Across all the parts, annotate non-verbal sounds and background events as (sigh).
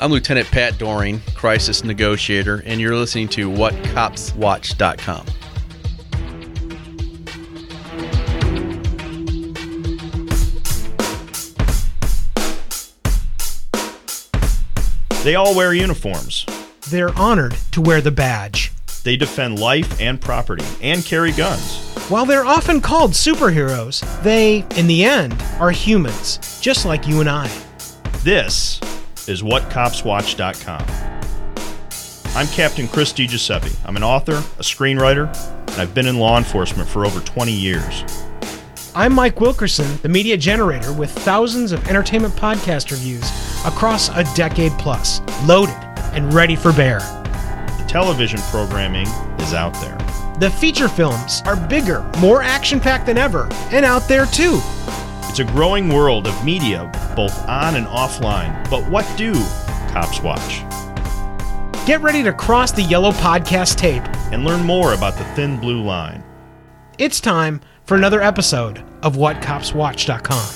I'm Lieutenant Pat Doering, crisis negotiator, and you're listening to WhatCopsWatch.com. They all wear uniforms. They're honored to wear the badge. They defend life and property and carry guns. While they're often called superheroes, they, in the end, are humans, just like you and I. This is WhatCopsWatch.com. I'm Captain Chris DiGiuseppe. I'm an author, a screenwriter, and I've been in law enforcement for over 20 years. I'm Mike Wilkerson, the media generator with thousands of entertainment podcast reviews across a decade plus, loaded and ready for bear. The television programming is out there. The feature films are bigger, more action packed than ever, and out there too. It's a growing world of media, both on and offline. But what do cops watch? Get ready to cross the yellow podcast tape. And learn more about the thin blue line. It's time for another episode of WhatCopsWatch.com.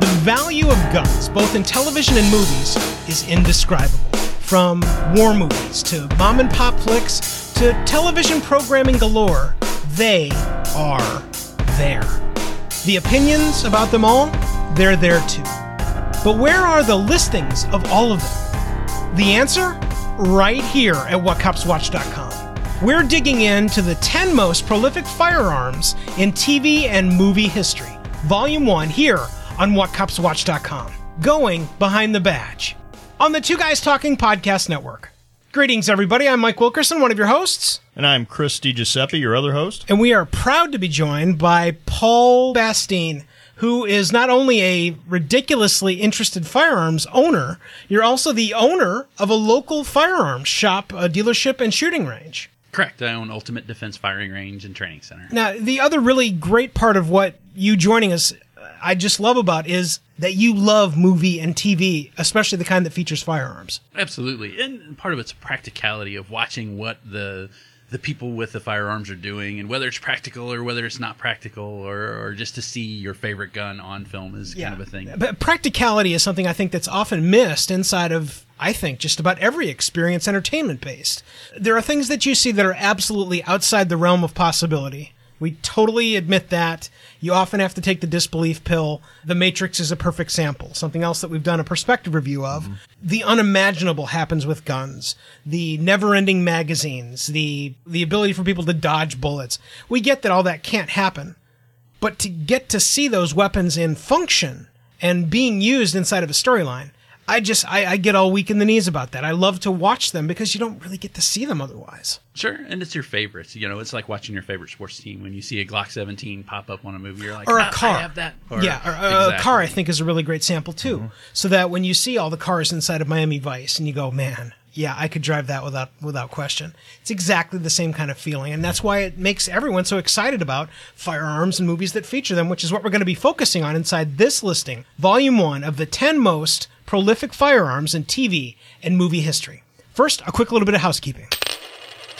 The value of guns, both in television and movies, is indescribable. From war movies to mom and pop flicks to television programming galore, they are there. The opinions about them all, they're there too. But where are the listings of all of them? The answer? Right here at WhatCopsWatch.com. We're digging into the 10 most prolific firearms in TV and movie history. Volume 1 here on WhatCopsWatch.com. Going behind the badge. On the Two Guys Talking Podcast Network. Greetings, everybody. I'm Mike Wilkerson, one of your hosts. And I'm Chris Giuseppe, your other host. And we are proud to be joined by Paul Bastine, who is not only a ridiculously interested firearms owner, you're also the owner of a local firearms shop, a dealership, and shooting range. Correct. I own Ultimate Defense Firing Range and Training Center. Now, the other really great part of what you joining us, I just love about is that you love movie and TV, especially the kind that features firearms. Absolutely. And part of it's practicality of watching what the the people with the firearms are doing and whether it's practical or whether it's not practical or, or just to see your favorite gun on film is kind of a thing. But practicality is something I think that's often missed inside of I think just about every experience entertainment based. There are things that you see that are absolutely outside the realm of possibility. We totally admit that. You often have to take the disbelief pill. The Matrix is a perfect sample. Something else that we've done a perspective review of. Mm-hmm. The unimaginable happens with guns. The never-ending magazines. The the ability for people to dodge bullets. We get that all that can't happen. But to get to see those weapons in function and being used inside of a storyline, I just I, I, get all weak in the knees about that. I love to watch them because you don't really get to see them otherwise. Sure, and it's your favorites. You know, it's like watching your favorite sports team when you see a Glock 17 pop up on a movie. You're like, or a ah, car. I have that. Or, yeah, or, uh, exactly. a car. I think is a really great sample too. Mm-hmm. So that when you see all the cars inside of Miami Vice and you go, man, yeah, I could drive that without without question. It's exactly the same kind of feeling, and that's why it makes everyone so excited about firearms and movies that feature them, which is what we're going to be focusing on inside this listing, Volume One of the ten most prolific firearms in TV and movie history. First, a quick little bit of housekeeping.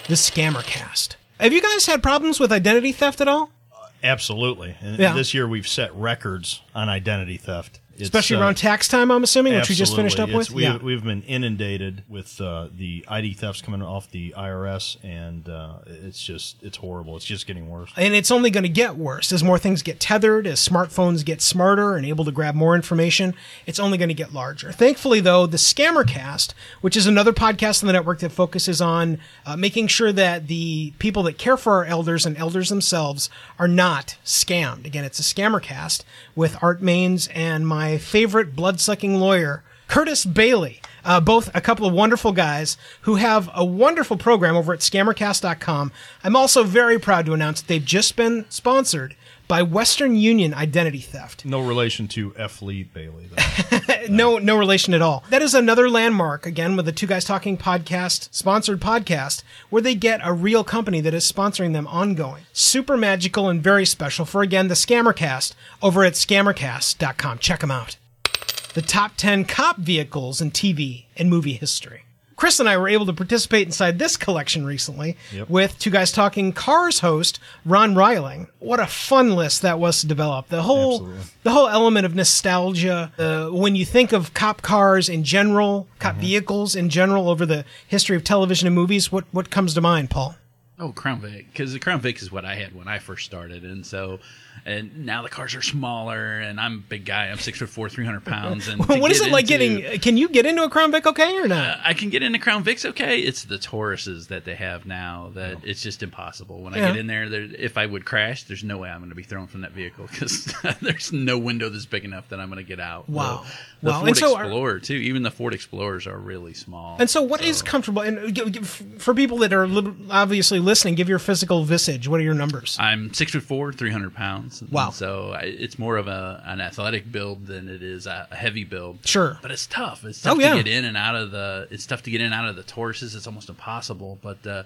The Scammer Cast. Have you guys had problems with identity theft at all? Uh, absolutely. And yeah. this year we've set records on identity theft. Especially around uh, tax time, I'm assuming, which we just finished up it's, with. We, yeah. We've been inundated with uh, the ID thefts coming off the IRS, and uh, it's just it's horrible. It's just getting worse, and it's only going to get worse as more things get tethered, as smartphones get smarter and able to grab more information. It's only going to get larger. Thankfully, though, the Scammercast, which is another podcast on the network that focuses on uh, making sure that the people that care for our elders and elders themselves are not scammed. Again, it's a Scammercast with Art Maines and my favorite blood-sucking lawyer, Curtis Bailey. Uh, both a couple of wonderful guys who have a wonderful program over at scammercast.com. I'm also very proud to announce that they've just been sponsored by Western Union Identity Theft. No relation to F. Lee Bailey. (laughs) no, no relation at all. That is another landmark, again, with the Two Guys Talking podcast, sponsored podcast, where they get a real company that is sponsoring them ongoing. Super magical and very special for, again, the Scammercast over at scammercast.com. Check them out. The top 10 cop vehicles in TV and movie history. Chris and I were able to participate inside this collection recently Yep. with two guys talking cars host Ron Reiling. What a fun list that was to develop. The whole Absolutely. the whole element of nostalgia. Uh, when you think of cop cars in general, cop Mm-hmm. vehicles in general over the history of television and movies, what what comes to mind, Paul? Oh, Crown Vic, because the Crown Vic is what I had when I first started, and so, and now the cars are smaller, and I'm a big guy. I'm six foot four, three hundred pounds, and (laughs) what is it like into- getting? Can you get into a Crown Vic okay or not? I can get into Crown Vics okay. It's the Tauruses that they have now that it's just impossible. When I get in there, there, if I would crash, there's no way I'm going to be thrown from that vehicle because (laughs) there's no window that's big enough that I'm going to get out. Wow. The, the Wow. Ford And so are- Explorer too. Even the Ford Explorers are really small. And so, what is comfortable? And uh, for people that are obviously listening, give your physical visage. What are your numbers? I'm six foot four, three hundred pounds. Wow. So I, it's more of a an athletic build than it is a, a heavy build. Sure. But it's tough. It's tough Oh, yeah. to get in and out of the. It's tough to get in and out of the Tauruses. It's almost impossible. But uh,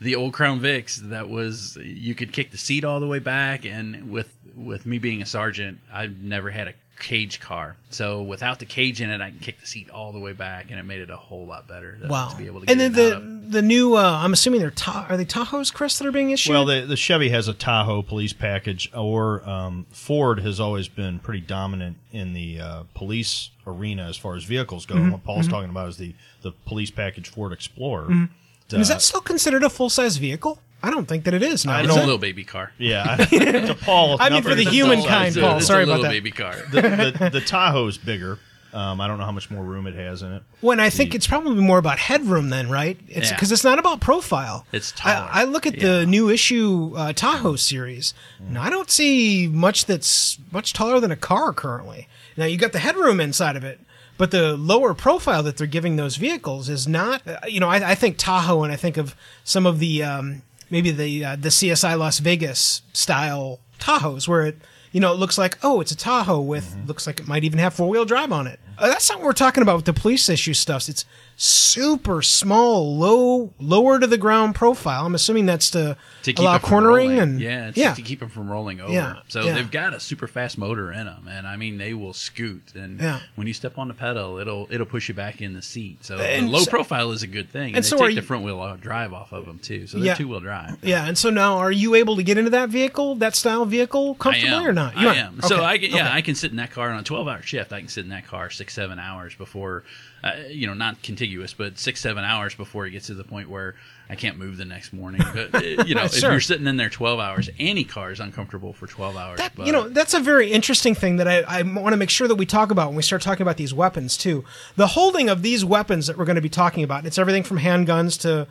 the old Crown Vics, that was you could kick the seat all the way back. And with with me being a sergeant, I've never had a cage car. So without the cage in it, I can kick the seat all the way back, and it made it a whole lot better. To, wow. To be able to get and then in and out the of. the new. Uh, I'm assuming they're ta- are they Tahoes, Chris, that are being issued? Well, the, the Chevy has a Tahoe police package, or um, Ford has always been pretty dominant in the uh, police arena as far as vehicles go. Mm-hmm. What Paul's talking about is the, the police package Ford Explorer. And is Uh, that still considered a full size vehicle? I don't think that it is. Now, I is It's a it? little baby car. yeah, (laughs) to Paul. I mean, for the nothing- humankind, It's a- Paul. it's a Sorry about little that. baby car. The, the, the Tahoe's bigger. Um, I don't know how much more room it has in it. When I think it's probably more about headroom then, right? It's Yeah. because it's not about profile. It's taller. I, I look at the new issue uh, Tahoe series, and I don't see much that's much taller than a car currently. Now you got the headroom inside of it, but the lower profile that they're giving those vehicles is not. Uh, you know, I, I think Tahoe, and I think of some of the um, maybe the uh, the CSI Las Vegas style Tahoes, where it you know it looks like oh it's a Tahoe with looks like it might even have four wheel drive on it. Uh, that's not what we're talking about with the police issue stuff. It's super small, low, lower to the ground profile. I'm assuming that's to, to keep allow cornering and yeah, it's yeah. to keep them from rolling over. Yeah, So yeah. they've got a super fast motor in them, and I mean they will scoot. And Yeah. when you step on the pedal, it'll it'll push you back in the seat. So And low so- profile is a good thing. And, and they so take you- the front wheel drive off of them too. So they're two wheel drive. Yeah, and so now, are you able to get into that vehicle, that style vehicle, comfortably or not? You I are. am. So I can, yeah, Okay. I can sit in that car on a 12 hour shift. I can sit in that car six, seven hours before, uh, you know, not contiguous, but six, seven hours before it gets to the point where I can't move the next morning. But, uh, you know, (laughs) if you're sitting in there 12 hours, any car is uncomfortable for 12 hours. That, but you know, that's a very interesting thing that I, I want to make sure that we talk about when we start talking about these weapons too. The holding of these weapons that we're going to be talking about. It's everything from handguns to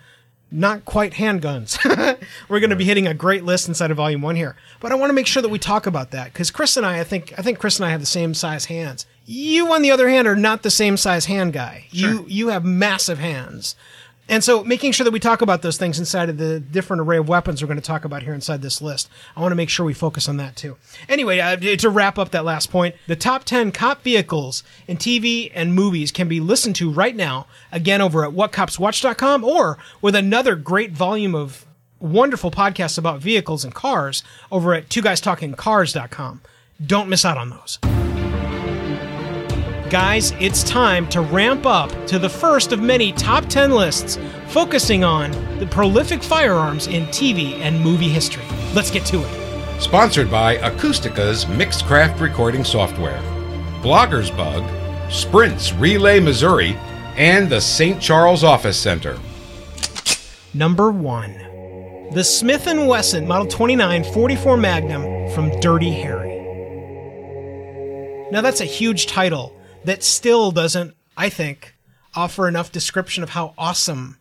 not quite handguns. (laughs) we're going to be hitting a great list inside of volume one here, but I want to make sure that we talk about that because Chris and I, I think, I think Chris and I have the same size hands. You, on the other hand, are not the same size hand guy. You, you have massive hands. And so making sure that we talk about those things inside of the different array of weapons we're going to talk about here inside this list. I want to make sure we focus on that too. Anyway, uh, to wrap up that last point, the top 10 cop vehicles in TV and movies can be listened to right now, again over at whatcopswatch.com or with another great volume of wonderful podcasts about vehicles and cars over at two guys talking cars.com. Don't miss out on those. Guys, it's time to ramp up to the first of many top 10 lists focusing on the prolific firearms in TV and movie history. Let's get to it. Sponsored by Acoustica's Mixcraft recording software, Blogger's Bug, Sprints Relay Missouri, and the St. Charles Office Center. Number 1. The Smith & Wesson Model 29 44 Magnum from Dirty Harry. Now that's a huge title that still doesn't, I think, offer enough description of how awesome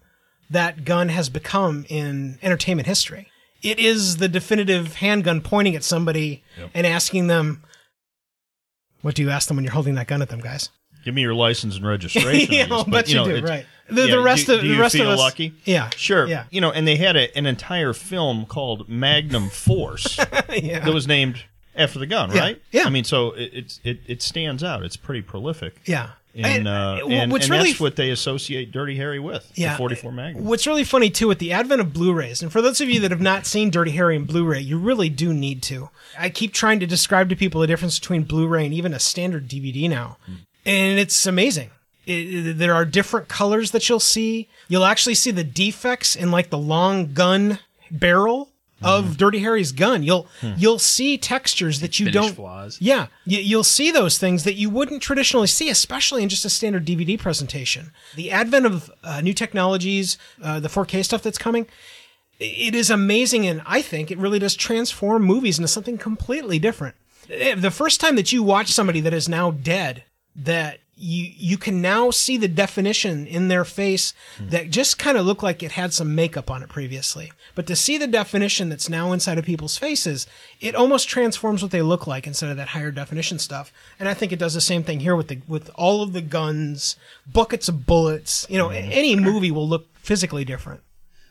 that gun has become in entertainment history. It is the definitive handgun pointing at somebody and asking them, what do you ask them when you're holding that gun at them, guys? Give me your license and (laughs) registration. Yeah. I'll But, bet you, know, do, right. The, yeah, the rest do, of do the rest of us, lucky? Yeah, Sure. Yeah, You know, and they had a, an entire film called Magnum Force (laughs) yeah. that was named after the gun, Yeah, right? yeah. I mean, so it, it's it, it stands out. It's pretty prolific. yeah. And, uh, and, what's and really that's what they associate Dirty Harry with. Yeah. The 44 Magnum. What's really funny too with the advent of Blu-rays, and for those of you that have not seen Dirty Harry in Blu-ray, you really do need to. I keep trying to describe to people the difference between Blu-ray and even a standard DVD now, and it's amazing. It- there are different colors that you'll see. You'll actually see the defects in like the long gun barrel of Dirty Harry's gun. You'll you'll see textures that you don't. flaws. Yeah, you, you'll see those things that you wouldn't traditionally see, especially in just a standard DVD presentation. The advent of uh, new technologies, uh, the 4K stuff that's coming, it is amazing, and I think it really does transform movies into something completely different. Eh, The first time that you watch somebody that is now dead, that you you can now see the definition in their face hmm. that just kind of looked like it had some makeup on it previously. But to see the definition that's now inside of people's faces, it almost transforms what they look like instead of that higher definition stuff. And I think it does the same thing here with the with all of the guns, buckets of bullets. You know, hmm. a- any movie will look physically different.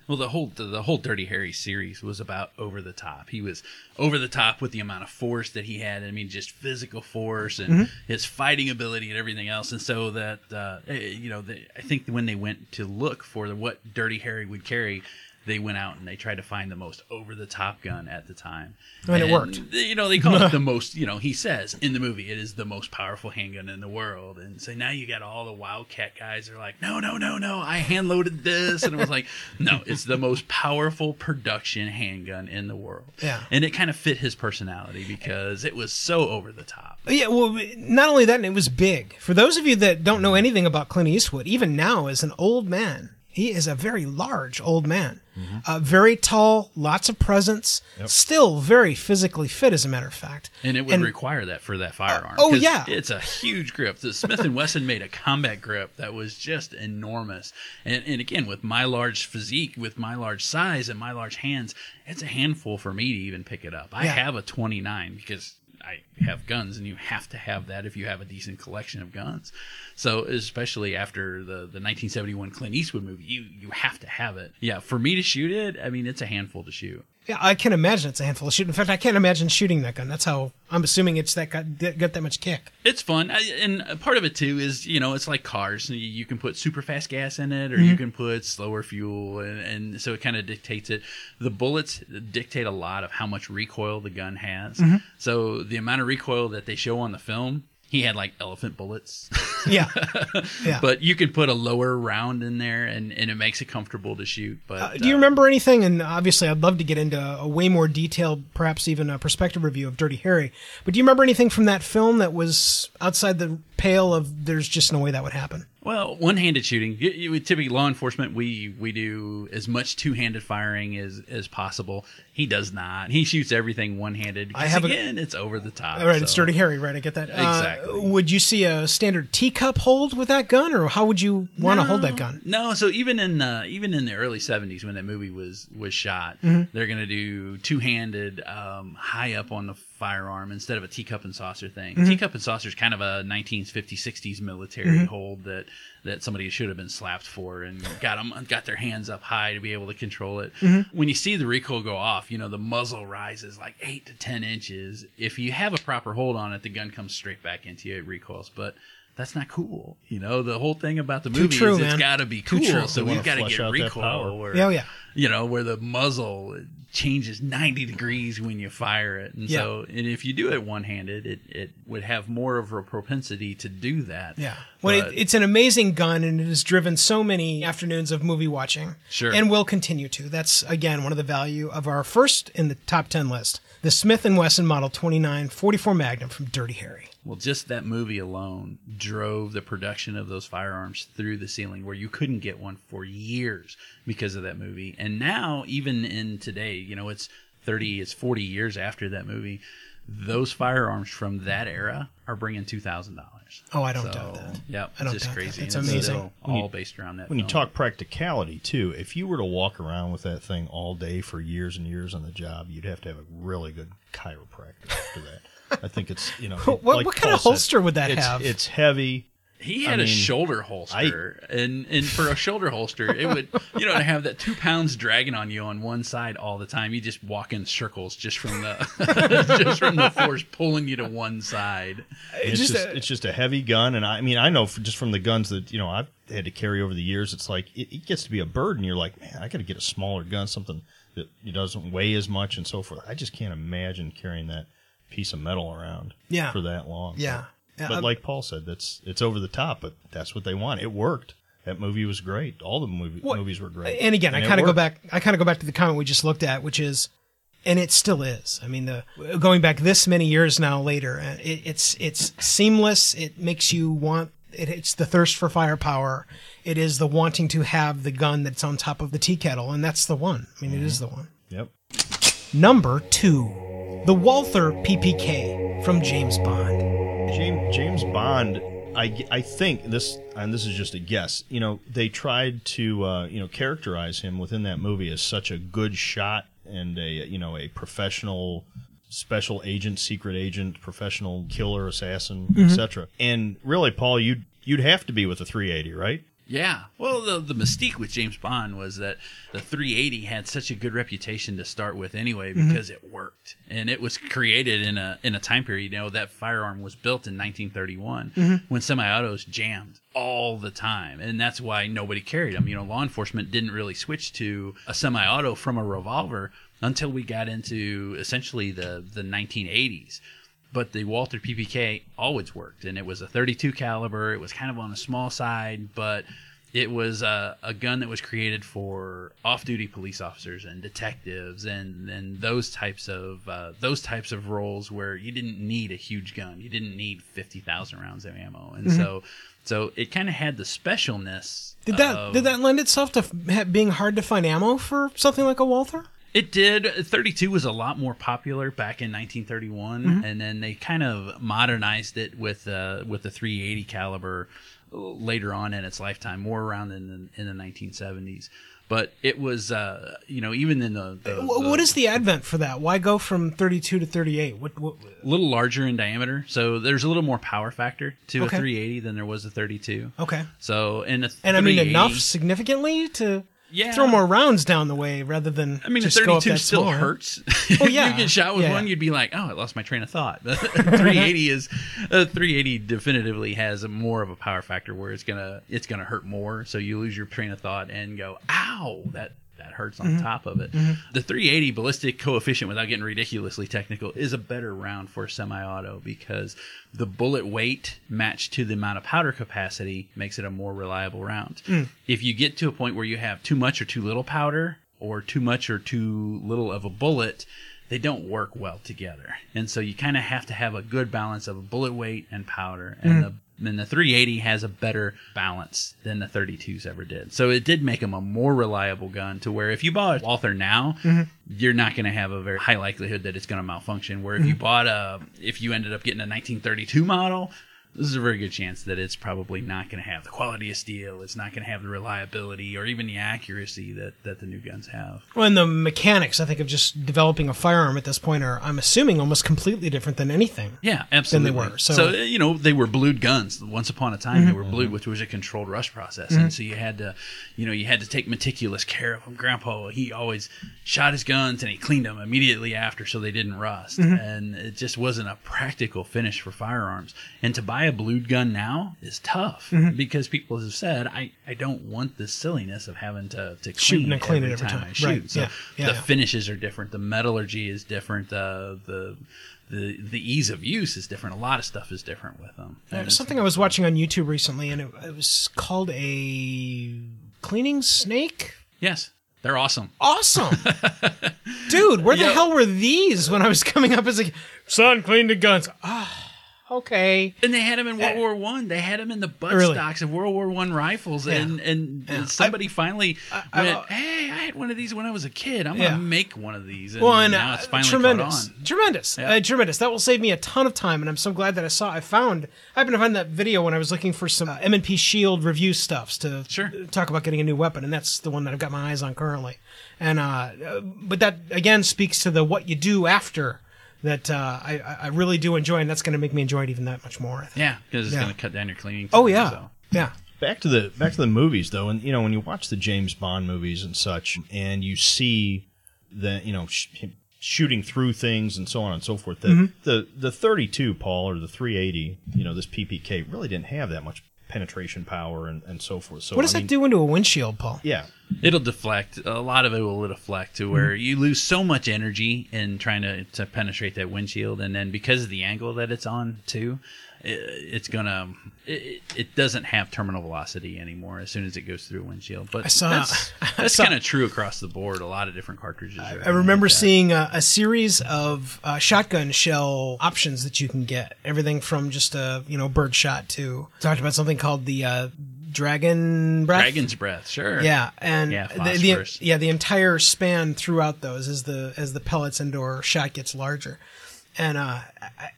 Well, the whole the, the whole Dirty Harry series was about over the top. He was over the top with the amount of force that he had. I mean, just physical force and Mm-hmm. his fighting ability and everything else. And so that uh, eh, you know, the, I think when they went to look for the, what Dirty Harry would carry, they went out and they tried to find the most over the top gun at the time. And it worked. You know, they call it the (laughs) most. You know, he says in the movie it is the most powerful handgun in the world. And so now you got all the Wildcat guys are like, no, no, no, no, I hand loaded this, and it was like, (laughs) no, it's the most powerful production handgun in the world. Yeah. and it kind of fit his personality because it was so over the top. Yeah, well, not only that, it was big. For those of you that don't know anything about Clint Eastwood, even now as an old man, he is a very large old man. Mm-hmm. Uh, very tall, lots of presence, still very physically fit, as a matter of fact. And it would And- require that for that firearm. Oh yeah. it's a huge grip. The Smith and Wesson made a combat grip that was just enormous. And, and again, with my large physique, with my large size, and my large hands, it's a handful for me to even pick it up. I Yeah. have a 29 because I have guns, and you have to have that if you have a decent collection of guns. So, especially after the, the 1971 Clint Eastwood movie, you you have to have it. Yeah, for me to shoot it, I mean, it's a handful to shoot. Yeah, I can imagine it's a handful of shoot. In fact, I can't imagine shooting that gun. That's how I'm assuming it's that got, got that much kick. It's fun, I, and part of it too is you know it's like cars. You, you can put super fast gas in it, or you mm-hmm. can put slower fuel, and, and so it kind of dictates it. The bullets dictate a lot of how much recoil the gun has. Mm-hmm. So the amount of recoil that they show on the film, he had like elephant bullets, (laughs) Yeah, (laughs) yeah. but you can put a lower round in there, and, and it makes it comfortable to shoot. But Uh, do you uh, remember anything? And obviously, I'd love to get into a way more detailed, perhaps even a perspective review of Dirty Harry. But do you remember anything from that film that was outside the pale of there's just no way that would happen? Well, one-handed shooting. You, you, typically, law enforcement, we we do as much two-handed firing as as possible. He does not. He shoots everything one-handed. I have a- again, it's over the top. All right, it's Dirty Harry, right? I get that. Uh, Exactly. would you see a standard teacup hold with that gun, or how would you want to hold that gun? No, so even in uh, even in the early '70s when that movie was was shot, Mm-hmm. they're gonna do two-handed, um, high up on the firearm instead of a teacup and saucer thing. Mm-hmm. Teacup and saucer is kind of a 1950s, 60s military hold that that somebody should have been slapped for and got them got their hands up high to be able to control it. Mm-hmm. When you see the recoil go off, you know the muzzle rises like eight to ten inches. If you have a proper hold on it, the gun comes straight back into you. It recoils, but that's not cool. You know, the whole thing about the movie true, is it's man. got to be Too cool. true. So we've wanna got to flesh get out that recoil power. where, Yeah, oh, yeah. you know, where the muzzle changes 90 degrees when you fire it. And so, and if you do it one handed, it, it would have more of a propensity to do that. Yeah. Well, But- it, it's an amazing gun, and it has driven so many afternoons of movie watching. Sure. And will continue to. That's again one of the value of our first in the top ten list, the Smith Wesson Model 2944 Magnum from Dirty Harry. Well, just that movie alone drove the production of those firearms through the ceiling where you couldn't get one for years because of that movie. And now, even in today, you know, it's 30, it's 40 years after that movie, those firearms from that era are bringing $2,000. Oh, I don't So, doubt that. Yeah, I don't just doubt that. crazy. That's and it's amazing. still all based around that. When you talk practicality too, if you were to walk around with that thing all day for years and years on the job, you'd have to have a really good chiropractor after that. I think it's you know (laughs) What- like what kind of Paul said, holster would that it's, have? It's heavy. He I had a shoulder holster, and and for a shoulder holster, it would (laughs) you know to have that two pounds dragging on you on one side all the time. You just walk in circles just from the (laughs) just from the force pulling you to one side. It's just just, a- it's just a heavy gun, and I, I mean I know for, just from the guns that you know I've had to carry over the years, it's like it, it gets to be a burden. You're like, man, I got to get a smaller gun, something that doesn't weigh as much and so forth. I just can't imagine carrying that piece of metal around Yeah. for that long. Yeah. But like Paul said, that's it's over the top, but that's what they want. It worked. That movie was great. All the movie, What- movies were great. And again, I kind of go back. I kind of go back to the comment we just looked at, which is, and it still is. I mean, the going back this many years now later, uh, it, it's it's seamless. It makes you want. It, it's the thirst for firepower. It is the wanting to have the gun that's on top of the tea kettle, and that's the one. I mean, it is the one. Yep. Number two, the Walther PPK from James Bond. James James Bond. I, I think this and this is just a guess. You know, they tried to uh, you know characterize him within that movie as such a good shot and a you know a professional special agent, secret agent, professional killer, assassin, etc. And really, Paul, you'd you'd have to be with a 380, right? Yeah. Well, the the mystique with James Bond was that the 380 had such a good reputation to start with anyway mm-hmm. because it worked and it was created in a in a time period. You know that firearm was built in 1931 mm-hmm. when semi-autos jammed all the time, and that's why nobody carried them. You know, law enforcement didn't really switch to a semi-auto from a revolver until we got into essentially the the 1980s but the Walther PPK always worked, and it was a 32 caliber. It was kind of on a small side, but it was a, a gun that was created for off-duty police officers and detectives, and, and those types of uh, those types of roles where you didn't need a huge gun, you didn't need 50,000 rounds of ammo, and so so it kind of had the specialness. Did that of- did that lend itself to f- being hard to find ammo for something like a Walther? It did. 32 was a lot more popular back in 1931, Mm-hmm. and then they kind of modernized it with uh, with the 380 caliber later on in its lifetime, more around in the, in the 1970s. But it was, uh, you know, even in the, the, the what is the advent for that? Why go from 32 to 38? What, what a little larger in diameter, so there's a little more power factor to Okay. a 380 than there was a 32. Okay. So in a And I mean enough significantly to Yeah. throw more rounds down the way rather than I mean, just the go up 32 that still small. hurts. (laughs) Oh, if yeah. you get shot with Yeah, one, yeah. you'd be like, "Oh, I lost my train of thought." (laughs) (laughs) The 380 is uh, 380 definitively has a more of a power factor where it's gonna it's gonna hurt more. So you lose your train of thought and go, "Ow!" That that hurts on Mm-hmm. top of it. The 380 ballistic coefficient, without getting ridiculously technical, is a better round for semi-auto because the bullet weight matched to the amount of powder capacity makes it a more reliable round. Mm. If you get to a point where you have too much or too little powder, or too much or too little of a bullet, they don't work well together. And so you kind of have to have a good balance of bullet weight and powder. And the and the 380 has a better balance than the 32s ever did. So it did make them a more reliable gun to where if you bought a Walther now, mm-hmm. you're not going to have a very high likelihood that it's going to malfunction. Where if you mm-hmm. bought a, if you ended up getting a 1932 model, this is a very good chance that it's probably not going to have the quality of steel. It's not going to have the reliability or even the accuracy that, that the new guns have. Well, and the mechanics, I think, of just developing a firearm at this point are, I'm assuming, almost completely different than anything. Yeah, absolutely. were, so- Mm-hmm. you know, they were blued guns. Once upon a time, they were blued, which was a controlled rush process, and so you had to, you know, you had to take meticulous care of them. Grandpa, he always shot his guns and he cleaned them immediately after, so they didn't rust, Mm-hmm. and it just wasn't a practical finish for firearms. And to buy a blued gun now is tough Mm-hmm. because people have said, I, I don't want the silliness of having to to Shooting clean, and clean it every every time, time. I shoot. Right, So yeah, yeah, the yeah. finishes are different. The metallurgy is different. Uh, the the the ease of use is different. A lot of stuff is different with them. And There's something I was watching on YouTube recently, and it, it was called a cleaning snake. yes, they're awesome. Awesome, (laughs) dude! Where the Yeah. hell were these when I was coming up as a son? Cleaned the guns. Ah, okay. And they had them in World War One. They had them in the butt Really? stocks of World War One rifles. And and, and somebody finally I- went, "Hey, I had one of these when I was a kid. I'm Yeah. gonna make one of these." And Well, and now uh, it's finally tremendous, on. tremendous, Yeah. uh, tremendous. That will save me a ton of time, and I'm so glad that I saw. I found. I happened to find that video when I was looking for some uh, M&P Shield review stuffs to Sure. talk about getting a new weapon, and that's the one that I've got my eyes on currently. And uh, uh, but that again speaks to the what you do after that uh, I I I really do enjoy, and that's going to make me enjoy it even that much more. I think. Yeah, because it's Yeah. gonna cut down your cleaning. Oh yeah, so. yeah. back to the back to the movies though and you know when you watch the james bond movies and such and you see the you know sh- him shooting through things and so on and so forth the, Mm-hmm. the the 32 paul or the 380 you know this ppk really didn't have that much penetration power and, and so forth. So What does I that do into a windshield, Paul? Yeah, It'll deflect. A lot of it will deflect to where you lose so much energy in trying to, to penetrate that windshield, and then because of the angle that it's on too, it, it's gonna. It, it doesn't have terminal velocity anymore as soon as it goes through a windshield. But I saw- that's, (laughs) that's kind of true across the board. A lot of different cartridges. are I remember like seeing a, a series of uh, shotgun shell options that you can get. Everything from just a you know bird shot to talked about something called the uh, dragon breath. Dragon's breath. Sure. Yeah, and Yeah, the, the yeah the entire span throughout those as the as the pellets and or shot gets larger, and uh, I,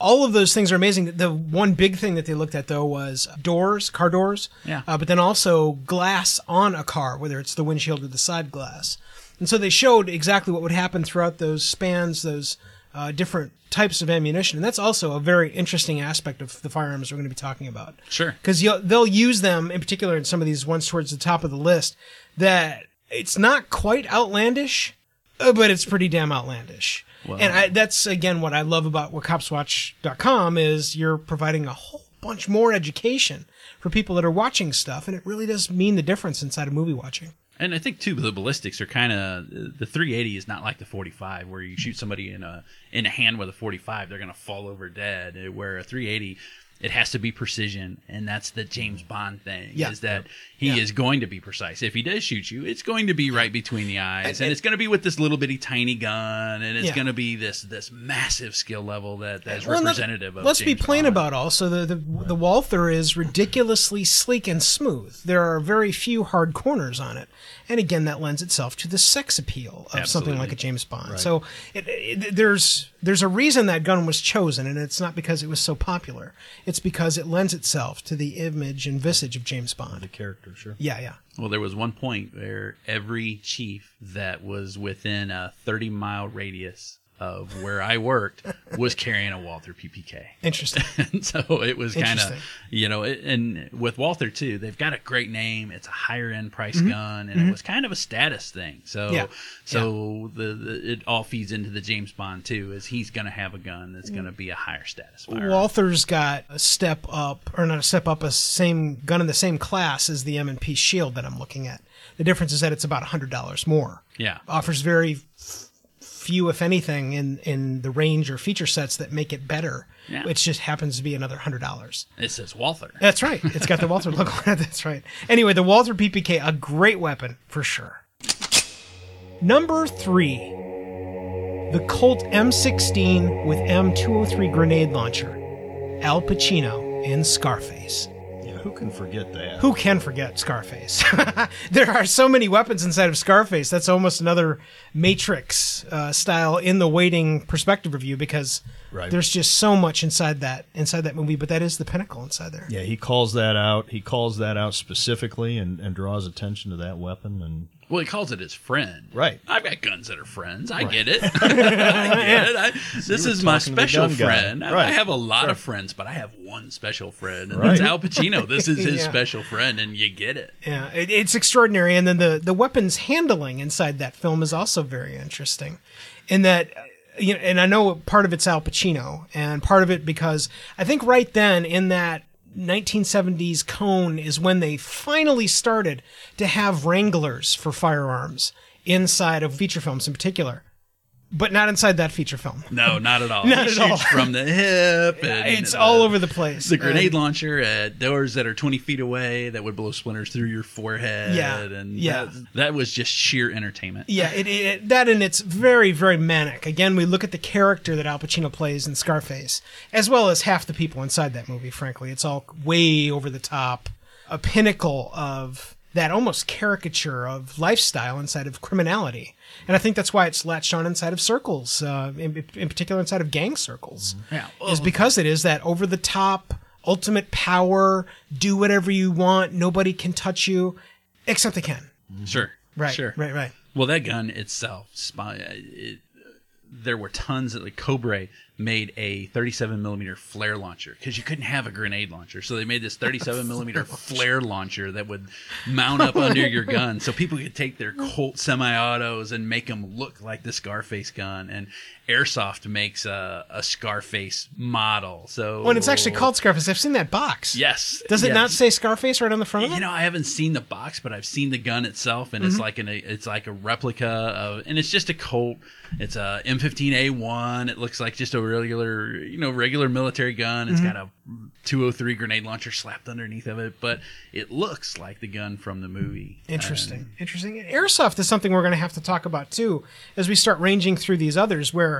all of those things are amazing. The one big thing that they looked at though was doors, car doors. Yeah. Uh, but then also glass on a car, whether it's the windshield or the side glass. And so they showed exactly what would happen throughout those spans, those uh, different types of ammunition. And that's also a very interesting aspect of the firearms we're going to be talking about Sure. because they'll use them in particular in some of these ones towards the top of the list that it's not quite outlandish uh, but it's pretty damn outlandish Well- and I, that's again what i love about what copswatch.com is you're providing a whole bunch more education for people that are watching stuff and it really does mean the difference inside of movie watching And I think too the ballistics are kind of the 380 is not like the 45 where you shoot somebody in a in a hand with a 45 they're gonna fall over dead. Where a 380 it has to be precision, and that's the James mm-hmm. Bond thing. Yeah. Is that he Yeah. is going to be precise. If he does shoot you, it's going to be right between the eyes, and, it's going to be with this little bitty tiny gun, and it's Yeah. going to be this this massive skill level that that's Well, and representative of. Let's be plain Bond. about also the, the the Walther is ridiculously sleek and smooth. There are very few hard corners on it, and again that lends itself to the sex appeal of something like a James Bond. So it, it, there's there's a reason that gun was chosen, and it's not because it was so popular. It's because it lends itself to the image and visage of James Bond. the character, sure. Yeah, yeah. Well, there was one point where every chief that was within a 30 mile radius of where I worked was carrying a Walther PPK. Interesting. (laughs) And so it was kind of, you know, it, and with Walther too, they've got a great name. It's a higher end price Mm-hmm. gun, and it was kind of a status thing. So, Yeah. so The, the it all feeds into the James Bond too, is he's going to have a gun that's going to be a higher status. firearm. Walther's got a step up, or not a step up, a same gun in the same class as the M&P Shield that I'm looking at. The difference is that it's about hundred dollars more. Yeah. offers very few, if anything, in in the range or feature sets that make it better. Yeah. Which just happens to be another hundred dollars. It says Walther. That's right. It's got the Walther logo on it. That's right. Anyway, the Walther PPK, a great weapon for sure. Number three, the Colt M16 with M203 grenade launcher. Al Pacino in Scarface. Who can forget that? Who can forget Scarface? (laughs) there are so many weapons inside of Scarface. That's almost another Matrix uh, style in the waiting perspective review because Right. there's just so much inside that inside that movie. But that is the pinnacle inside there. Yeah, he calls that out. He calls that out specifically and, and draws attention to that weapon. And Well, he calls it his friend. Right. I've got guns that are friends. I get it. (laughs) I get it. I, this is my talking to the special gun guy. friend. I- I have a lot of friends, but I have one special friend, and Right. that's Al Pacino. This is (laughs) his Yeah. special friend, and you get it. Yeah, it, it's extraordinary. And then the the weapons handling inside that film is also very interesting, in that. You know, and I know part of it's Al Pacino, and part of it because I think right then in that 1970s cone is when they finally started to have wranglers for firearms inside of feature films in particular, but not inside that feature film. No, not at all. (laughs) Not at all. from the hip. And It's the- all over the place. The grenade And- launcher at doors that are 20 feet away that would blow splinters through your forehead. Yeah, And yeah. That, that was just sheer entertainment. Yeah, it, it, that and it's very, very manic. Again, we look at the character that Al Pacino plays in Scarface, as well as half the people inside that movie. Frankly, it's all way over the top, a pinnacle of that almost caricature of lifestyle inside of criminality. And I think that's why it's latched on inside of circles, uh, in, in particular inside of gang circles, Yeah. is because it is that over the top, ultimate power, do whatever you want, nobody can touch you, except they can. Sure. Right, Sure. right, right. Well, that gun itself, spy- it, there were tons of like Cobra made a 37 millimeter flare launcher because you couldn't have a grenade launcher. So they made this 37 (laughs) millimeter flare launcher that would mount up under your gun, so people could take their Colt semi-autos and make them look like the Scarface gun. And Airsoft makes a, a Scarface model. So When it's actually called Scarface, I've seen that box. yes. Does it yes. not say Scarface right on the front of it? You know, I haven't seen the box, but I've seen the gun itself, and it's mm-hmm. like an it's like a replica of, and it's just a Colt. It's a M15A1. It looks like just a regular, you know, regular military gun. It's mm-hmm. got a 203 grenade launcher slapped underneath of it, but it looks like the gun from the movie. Interesting. Interesting. And Airsoft is something we're going to have to talk about too as we start ranging through these others where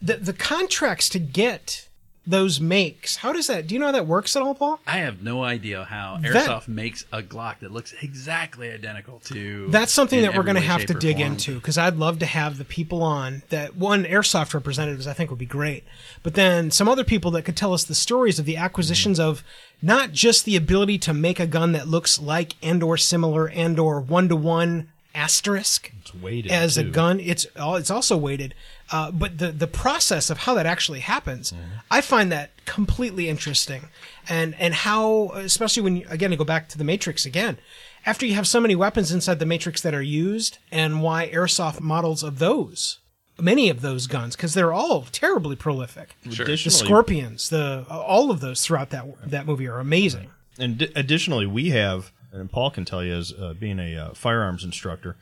the the contracts to get those makes. How does that? Do you know how that works at all, Paul? I have no idea how That- Airsoft makes a Glock that looks exactly identical to. That's something that we're going to have to dig form. into because I'd love to have the people on that one airsoft representatives I think would be great, but then some other people that could tell us the stories of the acquisitions mm-hmm. of not just the ability to make a gun that looks like and or similar and or one to one asterisk It's weighted as a gun. It's al- it's also weighted, uh, but the the process of how that actually happens, I find that completely interesting, and and how especially when you, again to go back to the Matrix again, after you have so many weapons inside the Matrix that are used, and why airsoft models of those. Many of those guns, because they're all terribly prolific. Sure. The Scorpions, the all of those throughout that that movie are amazing. And d- additionally, we have, and Paul can tell you as uh, being a uh, firearms instructor,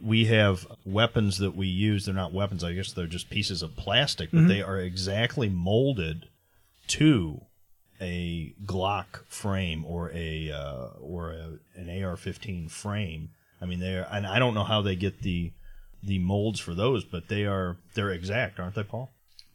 we have weapons that we use. They're not weapons, I guess they're just pieces of plastic, but they are exactly molded to a Glock frame or a uh, or a, an AR-15 frame. I mean, they're and I don't know how they get the the molds for those, but they are they're exact, aren't they, Paul?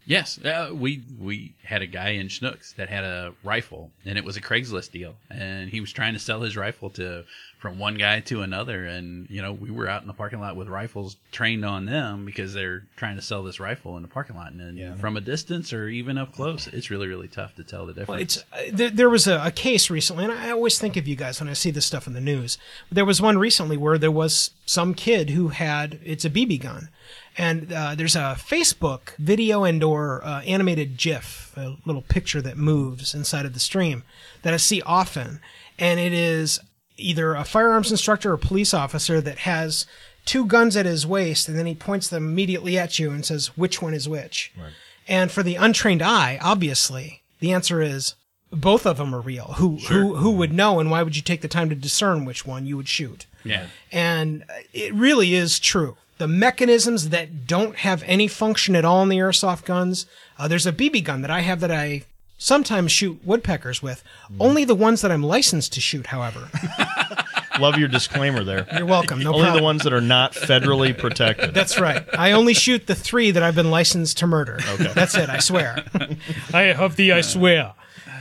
Yes, uh, we we had a guy in Schnucks that had a rifle, and it was a Craigslist deal, and he was trying to sell his rifle to from one guy to another, and you know we were out in the parking lot with rifles trained on them because they're trying to sell this rifle in the parking lot, and from a distance or even up close, it's really really tough to tell the difference. It's uh, there, there was a, a case recently, and I always think of you guys when I see this stuff in the news. There was one recently where there was some kid who had it's a BB gun, and uh, there's a Facebook video and or uh, animated GIF, a little picture that moves inside of the stream that I see often, and it is either a firearms instructor or police officer that has two guns at his waist, and then he points them immediately at you and says which one is which. Right. And for the untrained eye, obviously, the answer is both of them are real. Who who who would know, and why would you take the time to discern which one you would shoot? yeah, And it really is true. The mechanisms that don't have any function at all in the airsoft guns. Uh, there's a BB gun that I have that I sometimes shoot woodpeckers with. Only the ones that I'm licensed to shoot, however. (laughs) Love your disclaimer there. You're welcome. No Only problem. the ones that are not federally protected. That's right. I only shoot the three that I've been licensed to murder. Okay. That's it. I swear. (laughs) I have the I swear.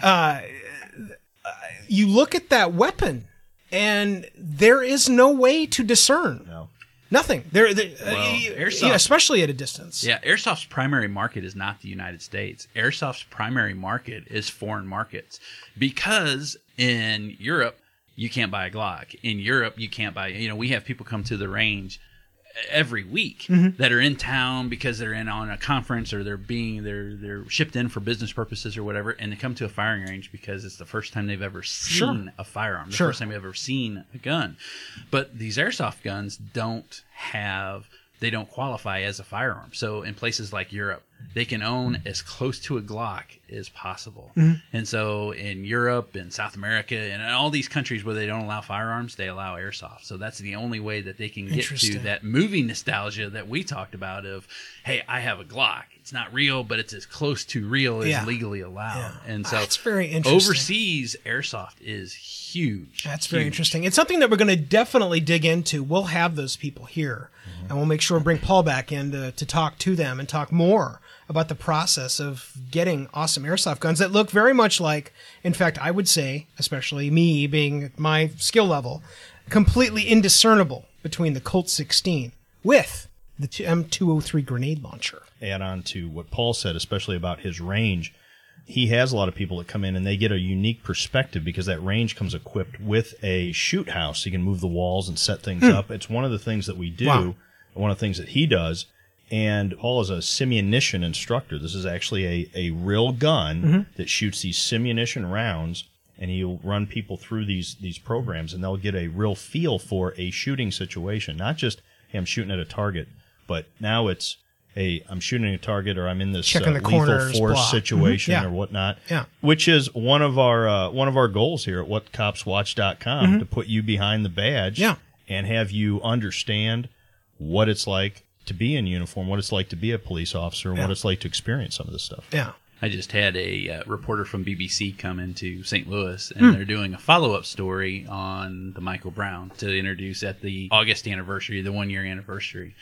Uh, you look at that weapon, and there is no way to discern. No. Nothing. There, there uh, Well, you- airsoft- yeah, especially at a distance. Yeah, Airsoft's primary market is not the United States. Airsoft's primary market is foreign markets because in Europe you can't buy a Glock. In Europe you can't buy. You know, we have people come to the range every week mm-hmm. that are in town because they're in on a conference or they're being they're they're shipped in for business purposes or whatever, and they come to a firing range because it's the first time they've ever seen a firearm, the Sure. first time they've ever seen a gun. But these airsoft guns don't have they don't qualify as a firearm. So in places like Europe, they can own as close to a Glock as possible. Mm-hmm. And so in Europe and South America and all these countries where they don't allow firearms, they allow airsoft. So that's the only way that they can get to that movie nostalgia that we talked about of, hey, I have a Glock. It's not real, but it's as close to real as Yeah. legally allowed. And so That's very interesting. overseas airsoft is huge. That's very Huge. interesting. It's something that we're going to definitely dig into. We'll have those people here, and we'll make sure and bring Paul back in to, to talk to them and talk more about the process of getting awesome airsoft guns that look very much like, in fact, I would say, especially me being my skill level, completely indiscernible between the Colt 16 with the M203 grenade launcher. add on to what Paul said, especially about his range. He has a lot of people that come in and they get a unique perspective because that range comes equipped with a shoot house. You can move the walls and set things hmm. up. It's one of the things that we do. Wow. One of the things that he does And Paul is a simunition instructor. This is actually a, a real gun that shoots these simunition rounds, and he'll run people through these these programs, and they'll get a real feel for a shooting situation. Not just hey, I'm shooting at a target, but now it's hey, I'm shooting a target, or I'm in this uh, lethal force. Mhm, situation yeah. or whatnot. Yeah. Which is one of our uh, one of our goals here at whatcopswatch.com to put you behind the badge Mm-hmm. Yeah. and have you understand what it's like to be in uniform, what it's like to be a police officer, and Yeah. what it's like to experience some of this stuff. Yeah. I just had a uh, reporter from BBC come into St. Louis, and they're doing a follow up story on the Michael Brown to introduce at the August anniversary, the one year anniversary.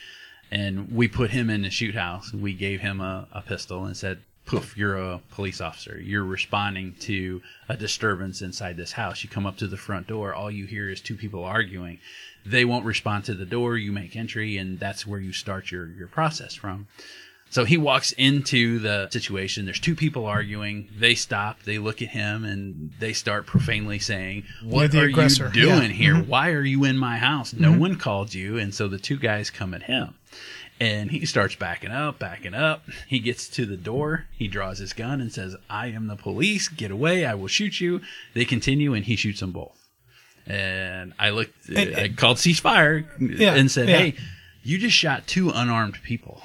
And we put him in the shoot house. We gave him a, a pistol and said, Poof, you're a police officer. You're responding to a disturbance inside this house. You come up to the front door, all you hear is two people arguing. They won't respond to the door. You make entry, and that's where you start your, your process from. So he walks into the situation. There's two people arguing. They stop. They look at him and they start profanely saying, "What are aggressor." you doing Yeah. here? Mm-hmm. Why are you in my house? No mm-hmm. one called you." And so the two guys come at him. And he starts backing up, backing up. He gets to the door. He draws his gun and says, I am the police. Get away. I will shoot you. They continue and he shoots them both. And I looked, And- I called ceasefire Yeah, and said, yeah. Hey, you just shot two unarmed people.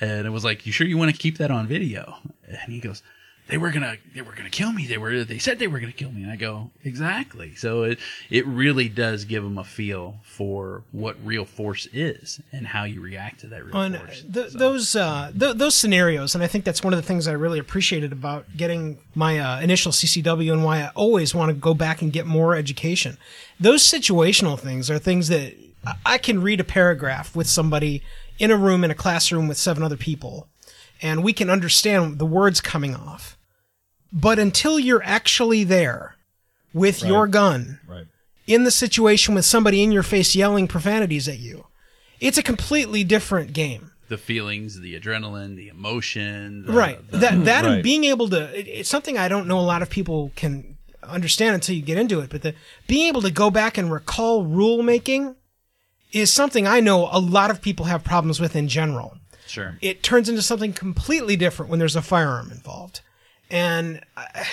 And it was like, you sure you want to keep that on video? And he goes, they were gonna, they were gonna kill me. They were, they said they were gonna kill me. And I go, exactly. So it, it really does give them a feel for what real force is and how you react to that real on force. th- So- those uh, th- those scenarios, and I think that's one of the things I really appreciated about getting my uh, initial CCW and why I always want to go back and get more education. Those situational things are things that I- I can read a paragraph with somebody in a room in a classroom with seven other people, and we can understand the words coming off. But until you're actually there with your gun Right. in the situation with somebody in your face yelling profanities at you, it's a completely different game. the feelings, the adrenaline, the emotion, the, right. the- that that Right. and being able to it, it's something I don't know a lot of people can understand until you get into it, but the being able to go back and recall rule making is something I know a lot of people have problems with in general. sure. It turns into something completely different when there's a firearm involved. And I,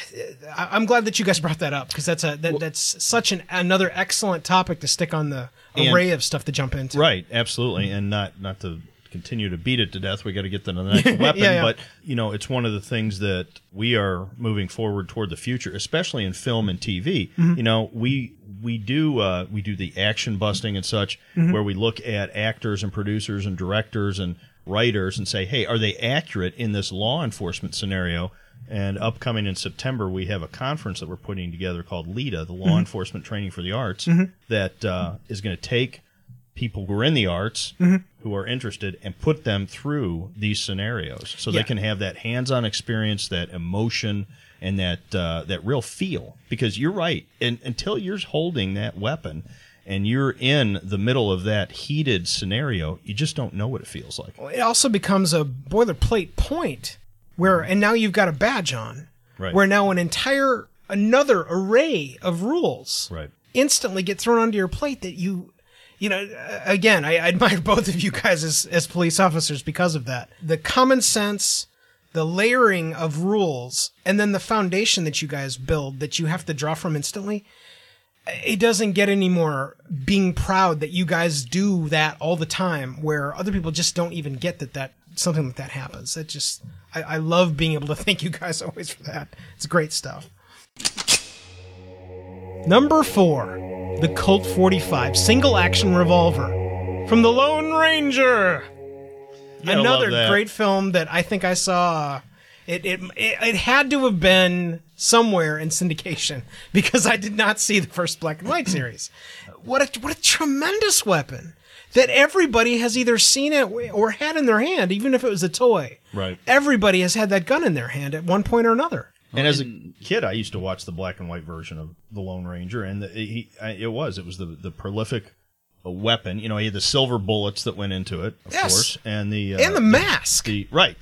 I'm glad that you guys brought that up because that's a that, that's such an another excellent topic to stick on the And- array of stuff to jump into. Right, absolutely, and not not to continue to beat it to death. We got to get to the next (laughs) weapon, Yeah, yeah. but you know, it's one of the things that we are moving forward toward the future, especially in film and TV. Mm-hmm. You know, we we do uh, we do the action busting and such, Mm-hmm. where we look at actors and producers and directors and writers and say, hey, are they accurate in this law enforcement scenario? And upcoming in September, we have a conference that we're putting together called LETA, the Law Mm-hmm. Enforcement Training for the Arts, that uh, is going to take people who are in the arts Mm-hmm. who are interested and put them through these scenarios so Yeah. they can have that hands-on experience that emotion and that uh, that real feel because you're right and until you're holding that weapon and you're in the middle of that heated scenario you just don't know what it feels like it also becomes a boilerplate point where and now you've got a badge on Right. where now an entire another array of rules right. instantly get thrown onto your plate that you you know again I, I admire (laughs) both of you guys as, as police officers because of that. The common sense the layering of rules and then the foundation that you guys build that you have to draw from instantly it doesn't get any more being proud that you guys do that all the time where other people just don't even get that that something like that happens. That just I, I love being able to thank you guys (laughs) always for that. It's great stuff. Number four the colt 45 single action revolver from the lone ranger. Gotta another great film that I think I saw. It, it it it had to have been somewhere in syndication (laughs) because I did not see the first black and white series. What a what a tremendous weapon that everybody has either seen it or had in their hand, even if it was a toy. Right. Everybody has had that gun in their hand at one point or another. and as a kid, I used to watch the black and white version of the Lone Ranger, and the, he, it was it was the the prolific uh, weapon. You know, he had the silver bullets that went into it, of Yes. course, and the uh, and the mask. the right.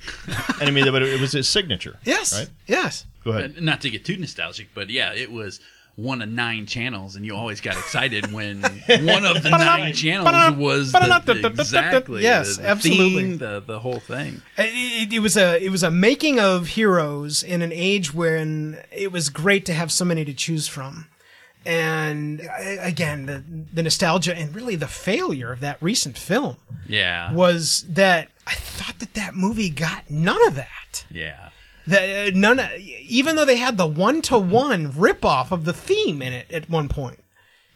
and I mean, but it was his signature. (laughs) yes. Right. Yes. Go ahead. Uh, Not to get too nostalgic, but yeah, it was one of nine channels, and you always got excited when (laughs) one of the nine channels was the, exactly Yes, the, the absolutely. theme, the the whole thing. It, it, it was a it was a making of heroes in an age when it was great to have so many to choose from, and again the the nostalgia and really the failure of that recent film Yeah, was that I thought that that movie got none of that. yeah. The, uh, none, even though they had the one to one rip off of the theme in it at one point.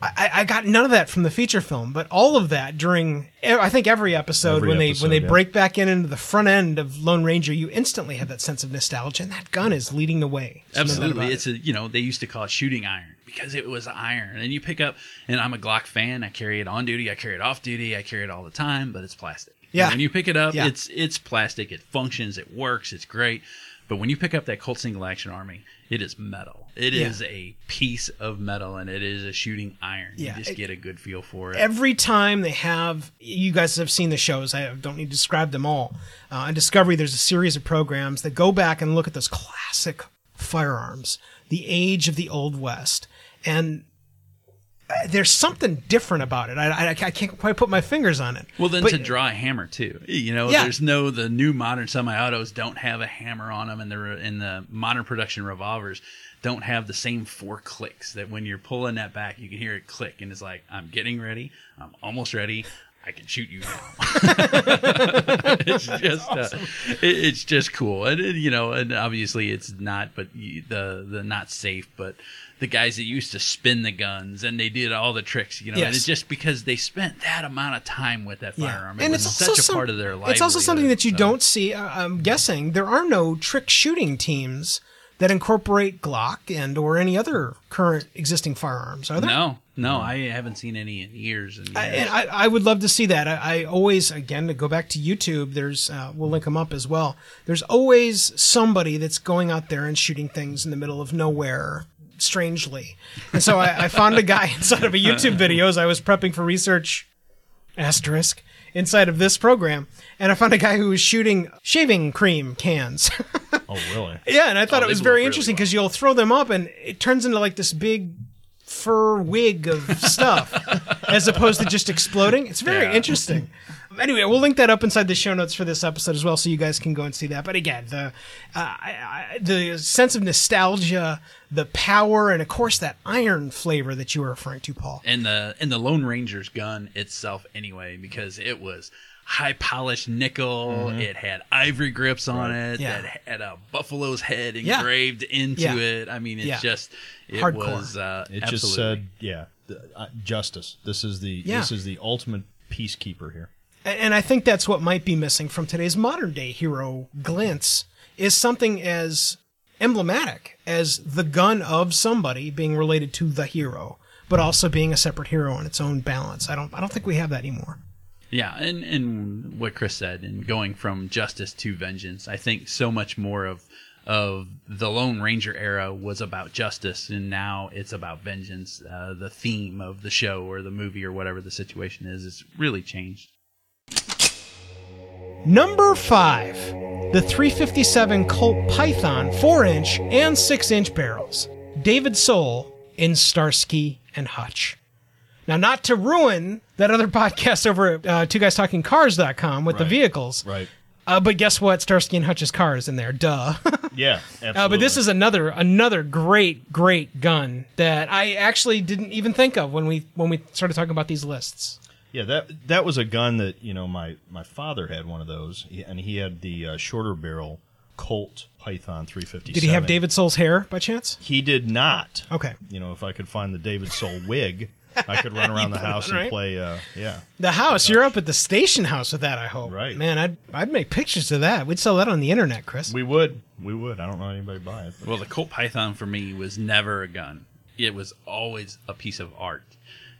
I, I got none of that from the feature film, but all of that during I think every episode Every when they episode, when they yeah. break back in into the front end of Lone Ranger, you instantly have that sense of nostalgia, and that gun is leading the way. There's Absolutely, it's a you know they used to call it shooting iron because it was iron, and you pick up. And I'm a Glock fan. I carry it on duty. I carry it off duty. I carry it all the time, but it's plastic. Yeah. And when you pick it up, Yeah. it's it's plastic. It functions. It works. It's great. But when you pick up that Colt Single Action Army, it is metal. It Yeah. is a piece of metal, and it is a shooting iron. Yeah, you just it- get a good feel for it. every time they have you guys have seen the shows i don't need to describe them all uh, on discovery there's a series of programs that go back and look at those classic firearms the age of the old west and there's something different about it I, I, I can't quite put my fingers on it Well, then But- to draw a hammer too, you know, Yeah. there's no the new modern semi-autos don't have a hammer on them, and the in the modern production revolvers don't have the same four clicks that when you're pulling that back, you can hear it click, and it's like I'm getting ready, I'm almost ready. I can shoot you now. (laughs) it's just, uh, it, it's just cool, and it- you know, and obviously it's not, but the the not safe, but the guys that used to spin the guns and they did all the tricks, you know, and Yes. it's just because they spent that amount of time with that firearm. It and was it's such a some- part of their life. It's also something that you don't see. Uh, I'm guessing there are no trick shooting teams that incorporate Glock and or any other current existing firearms. Are there? No, no, I haven't seen any in years. And years. I, and I, I would love to see that. I, I always, again, to go back to YouTube, there's, uh, we'll link them up as well. There's always somebody that's going out there and shooting things in the middle of nowhere, strangely. And so I, I found a guy (laughs) inside of a YouTube video as I was prepping for research, asterisk, inside of this program. And I found a guy who was shooting shaving cream cans. (laughs) Oh, really? Yeah, and I thought Oh, it was very really interesting well. because you'll throw them up and it turns into like this big fur wig of stuff (laughs) as opposed to just exploding. It's very Yeah. interesting. Anyway, we'll link that up inside the show notes for this episode as well, so you guys can go and see that. But again, the uh, I, I, the sense of nostalgia, the power, and of course that iron flavor that you were referring to, Paul. and the and the Lone Ranger's gun itself, anyway, because it was high polished nickel. It had ivory grips on it. Mm-hmm. Yeah. That had a buffalo's head Yeah. engraved into Yeah. it. I mean, it's Yeah. just it Hardcore. was uh, It absolutely. just said, yeah, the, uh, justice. This is the Yeah. this is the ultimate peacekeeper here. And and I think that's what might be missing from today's modern day hero glints is something as emblematic as the gun of somebody being related to the hero, but also being a separate hero on its own balance. I don't I don't think we have that anymore. Yeah, and and what Chris said, and going from justice to vengeance, I think so much more of of the Lone Ranger era was about justice, and now it's about vengeance. Uh, the theme of the show or the movie or whatever the situation is, has really changed. Number five, the 357 Colt Python 4 inch and 6 inch barrels. David Soul in Starsky and Hutch. Now, not to ruin that other (laughs) podcast over at uh, two guys talking cars.com with the vehicles, Right. uh, but guess what? Starsky and Hutch's car is in there. Duh. (laughs) Yeah. Absolutely. Uh, but this is another another great great gun that I actually didn't even think of when we when we started talking about these lists. Yeah, that that was a gun that you know my my father had one of those, and he had the uh, shorter barrel Colt Python 357. Did he have David Soul's hair by chance? He did not. Okay. You know, if I could find the David Soul wig, I could run (laughs) around the house on, right? and play. Uh, yeah. The house. You're up at the station house with that. I hope. Right. Man, I'd I'd make pictures of that. We'd sell that on the internet, Chris. We would. We would. I don't know anybody buy it. but- Well, the Colt Python for me was never a gun. It was always a piece of art.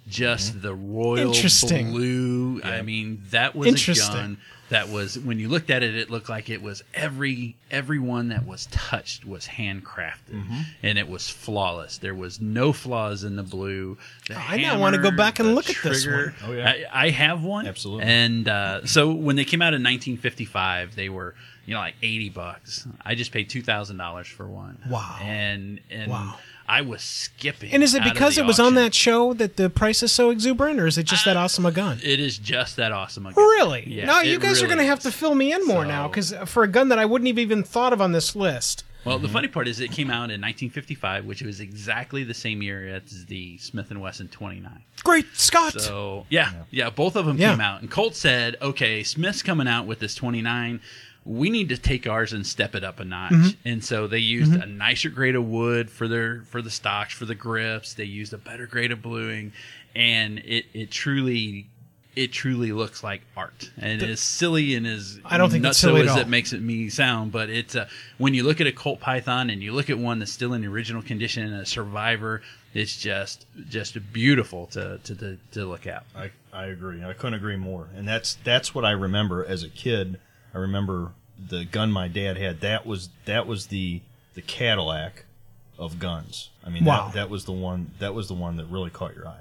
Just the royal Interesting. blue. I mean, that was Interesting. a gun that was when you looked at it, it looked like it was every everyone that was touched was handcrafted, and it was flawless. There was no flaws in the blue. The I now wanna go back and look at this one. Oh, yeah. I, I have one. Absolutely. And uh, so when they came out in 1955, they were you know like 80 bucks. I just paid two thousand dollars for one. Wow. And and Wow. I was skipping. And is it out because it was on that show that the price is so exuberant, or is it just that uh, awesome a gun? It is just that awesome. A gun. Really? Yeah, no, you it guys are going to have to fill me in more now because for a gun that I wouldn't have even thought of on this list. Well, the mm-hmm. funny part is it came out in 1955, which was exactly the same year as the Smith and Wesson 29. Great Scott! So yeah, yeah, both of them Yeah. came out, and Colt said, "Okay, Smith's coming out with this 29. We need to take ours and step it up a notch." Mm-hmm. And so they used a nicer grade of wood for their for the stocks for the grips. They used a better grade of bluing, and it it truly. It truly looks like art, and as silly and as I don't think that's silly at as it makes it me sound, but it's a when you look at a Colt Python and you look at one that's still in the original condition, and a survivor, it's just just beautiful to to to, to look at. I, I agree. I couldn't agree more. And that's that's what I remember as a kid. I remember the gun my dad had. That was that was the the Cadillac of guns. I mean, Wow. that, that was the one. That was the one that really caught your eye.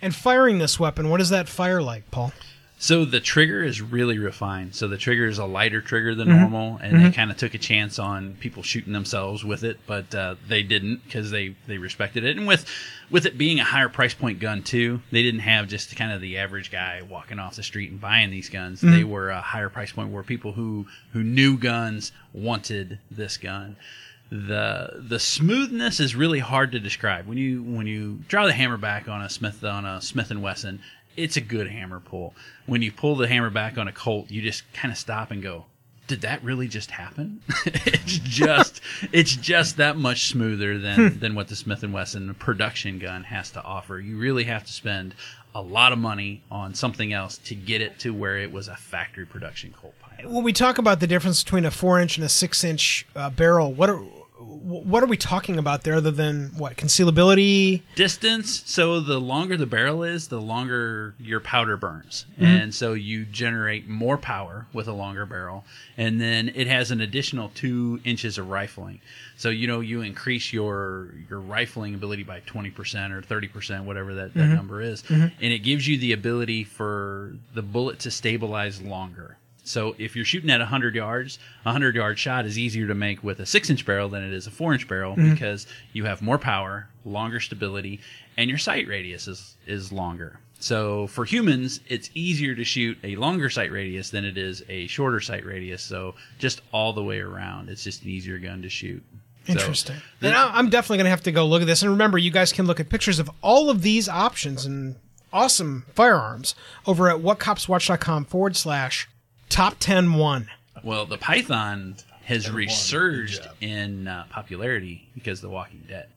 and firing this weapon, what does that fire like, Paul? So the trigger is really refined. So the trigger is a lighter trigger than Mm-hmm. normal, and they kind of took a chance on people shooting themselves with it, but uh, they didn't because they they respected it. And with with it being a higher price point gun too, they didn't have just kind of the average guy walking off the street and buying these guns. Mm-hmm. They were a higher price point where people who who knew guns wanted this gun. The the smoothness is really hard to describe. When you when you draw the hammer back on a Smith on a Smith and Wesson, it's a good hammer pull. When you pull the hammer back on a Colt, you just kind of stop and go, "Did that really just happen?" (laughs) it's just it's just that much smoother than than what the Smith and Wesson production gun has to offer. You really have to spend a lot of money on something else to get it to where it was a factory production Colt Python. When we talk about the difference between a four inch and a six inch uh, barrel, what are what are we talking about there other than what concealability? distance. So the longer the barrel is the longer your powder burns. Mm-hmm. And so you generate more power with a longer barrel. And then it has an additional two inches of rifling. So you know you increase your your rifling ability by 20% or 30% whatever that, that mm-hmm. number is. Mm-hmm. And it gives you the ability for the bullet to stabilize longer so if you're shooting at 100 yards, a 100 yard shot is easier to make with a 6 inch barrel than it is a 4 inch barrel mm-hmm. because you have more power, longer stability, and your sight radius is, is longer. So for humans, it's easier to shoot a longer sight radius than it is a shorter sight radius. So just all the way around, it's just an easier gun to shoot. So Interesting. the- and I- I'm definitely going to have to go look at this. And remember, you guys can look at pictures of all of these options and awesome firearms over at whatcopswatch.com forward slash top 10 one. well, the Python has resurged in uh, popularity because of The Walking Dead.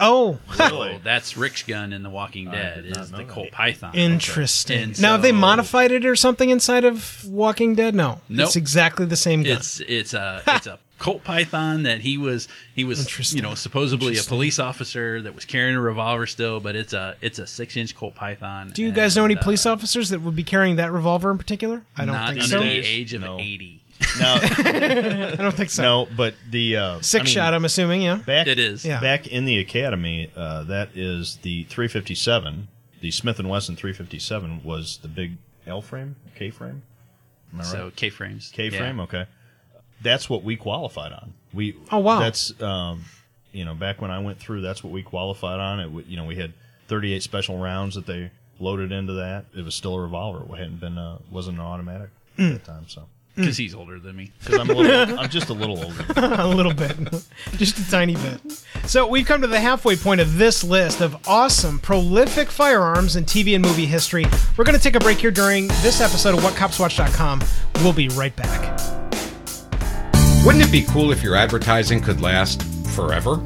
Oh, So that's Rick's gun in The Walking Dead did not is know the that. Colt Python. interesting. And now, have they so- modified it or something inside of Walking Dead? No. Nope. It's exactly the same gun. It's it's a it's a Colt Python that he was he was you know supposedly a police officer that was carrying a revolver still, but it's a it's a six inch Colt Python. Do you guys know any uh, police officers that would be carrying that revolver in particular? I don't not think under so. the age of No. eighty. No, (laughs) I don't think so. no, but the uh, Six I mean, shot, I'm assuming, yeah. Back, It is. Yeah. back in the academy. Uh, that is the 357. The Smith and Wesson 357 was the big L frame, K frame. Am I right? So K frames. K frame. Okay, that's what we qualified on. We Oh, wow. That's um, you know back when I went through, that's what we qualified on. It you know we had 38 special rounds that they loaded into that. It was still a revolver. It hadn't been uh, wasn't an automatic Mm. at the time. So because he's older than me. (laughs) because I'm a little, I'm just a little older. (laughs) a little bit, (laughs) just a tiny bit. So we've come to the halfway point of this list of awesome, prolific firearms in TV and movie history. We're going to take a break here during this episode of WhatCopsWatch.com. We'll be right back. Wouldn't it be cool if your advertising could last forever?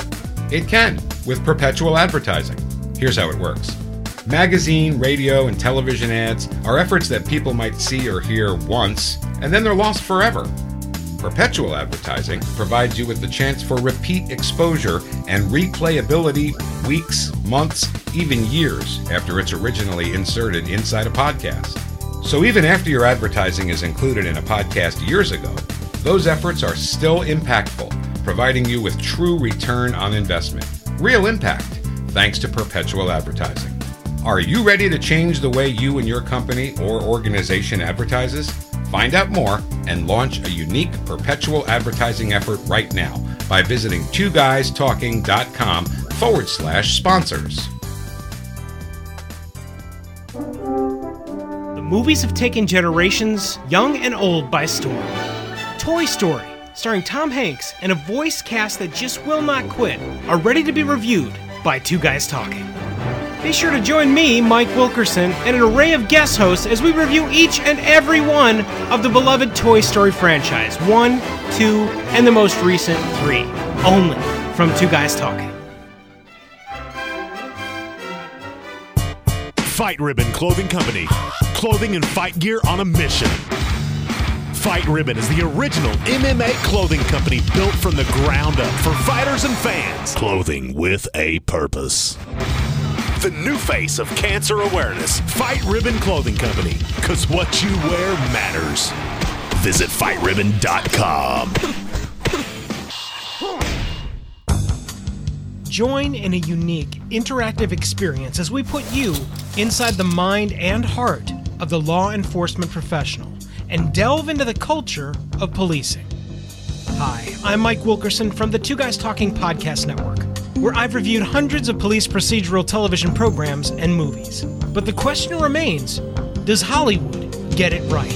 It can with perpetual advertising. Here's how it works magazine, radio, and television ads are efforts that people might see or hear once, and then they're lost forever. Perpetual advertising provides you with the chance for repeat exposure and replayability weeks, months, even years after it's originally inserted inside a podcast. So even after your advertising is included in a podcast years ago, those efforts are still impactful, providing you with true return on investment. Real impact, thanks to perpetual advertising. Are you ready to change the way you and your company or organization advertises? Find out more and launch a unique perpetual advertising effort right now by visiting twoguystalking.com forward slash sponsors. The movies have taken generations, young and old, by storm. Toy Story, starring Tom Hanks and a voice cast that just will not quit, are ready to be reviewed by Two Guys Talking. Be sure to join me, Mike Wilkerson, and an array of guest hosts as we review each and every one of the beloved Toy Story franchise one, two, and the most recent three. Only from Two Guys Talking. Fight Ribbon Clothing Company. Clothing and fight gear on a mission. Fight Ribbon is the original MMA clothing company built from the ground up for fighters and fans. Clothing with a purpose. The new face of cancer awareness. Fight Ribbon Clothing Company. Because what you wear matters. Visit fightribbon.com. Join in a unique, interactive experience as we put you inside the mind and heart of the law enforcement professional and delve into the culture of policing. Hi, I'm Mike Wilkerson from the Two Guys Talking Podcast Network, where I've reviewed hundreds of police procedural television programs and movies. But the question remains does Hollywood get it right?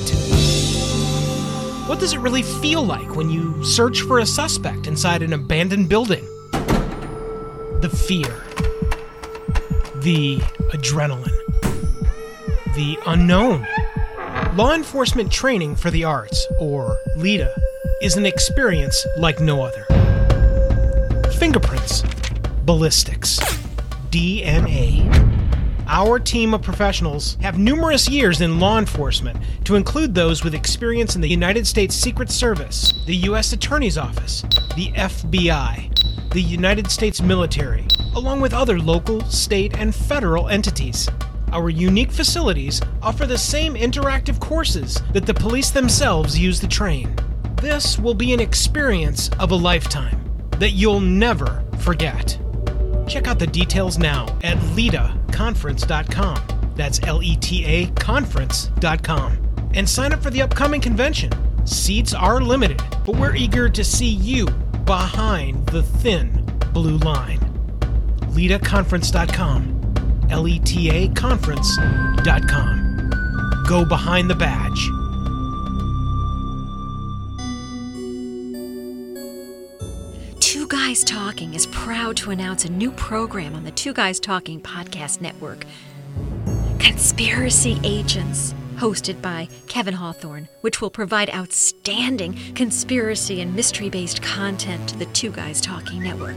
What does it really feel like when you search for a suspect inside an abandoned building? the fear, the adrenaline, the unknown. Law enforcement training for the arts, or LETA, is an experience like no other. Fingerprints, ballistics, DNA. Our team of professionals have numerous years in law enforcement, to include those with experience in the United States Secret Service, the U.S. Attorney's Office, the FBI, the United States military, along with other local, state, and federal entities. Our unique facilities offer the same interactive courses that the police themselves use to train. This will be an experience of a lifetime that you'll never forget. Check out the details now at letaconference.com. That's L E T A conference.com. And sign up for the upcoming convention. Seats are limited, but we're eager to see you behind the thin blue line. LETAconference.com. L E T A conference.com. Go behind the badge. Two Guys Talking is proud to announce a new program on the Two Guys Talking podcast network Conspiracy Agents, hosted by Kevin Hawthorne, which will provide outstanding conspiracy and mystery based content to the Two Guys Talking network.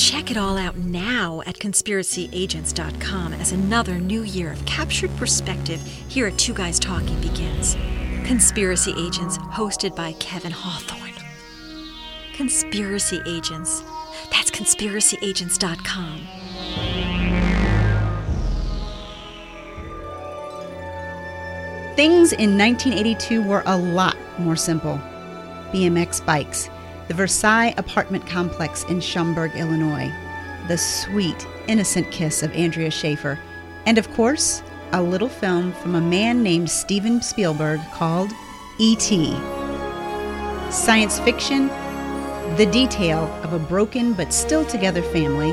Check it all out now at conspiracyagents.com as another new year of captured perspective here at Two Guys Talking begins. Conspiracy Agents, hosted by Kevin Hawthorne. Conspiracy Agents. That's conspiracyagents.com. Things in 1982 were a lot more simple. BMX bikes, the Versailles apartment complex in Schaumburg, Illinois, the sweet, innocent kiss of Andrea Schaefer, and of course, a little film from a man named Steven Spielberg called E.T. Science fiction, the detail of a broken but still together family,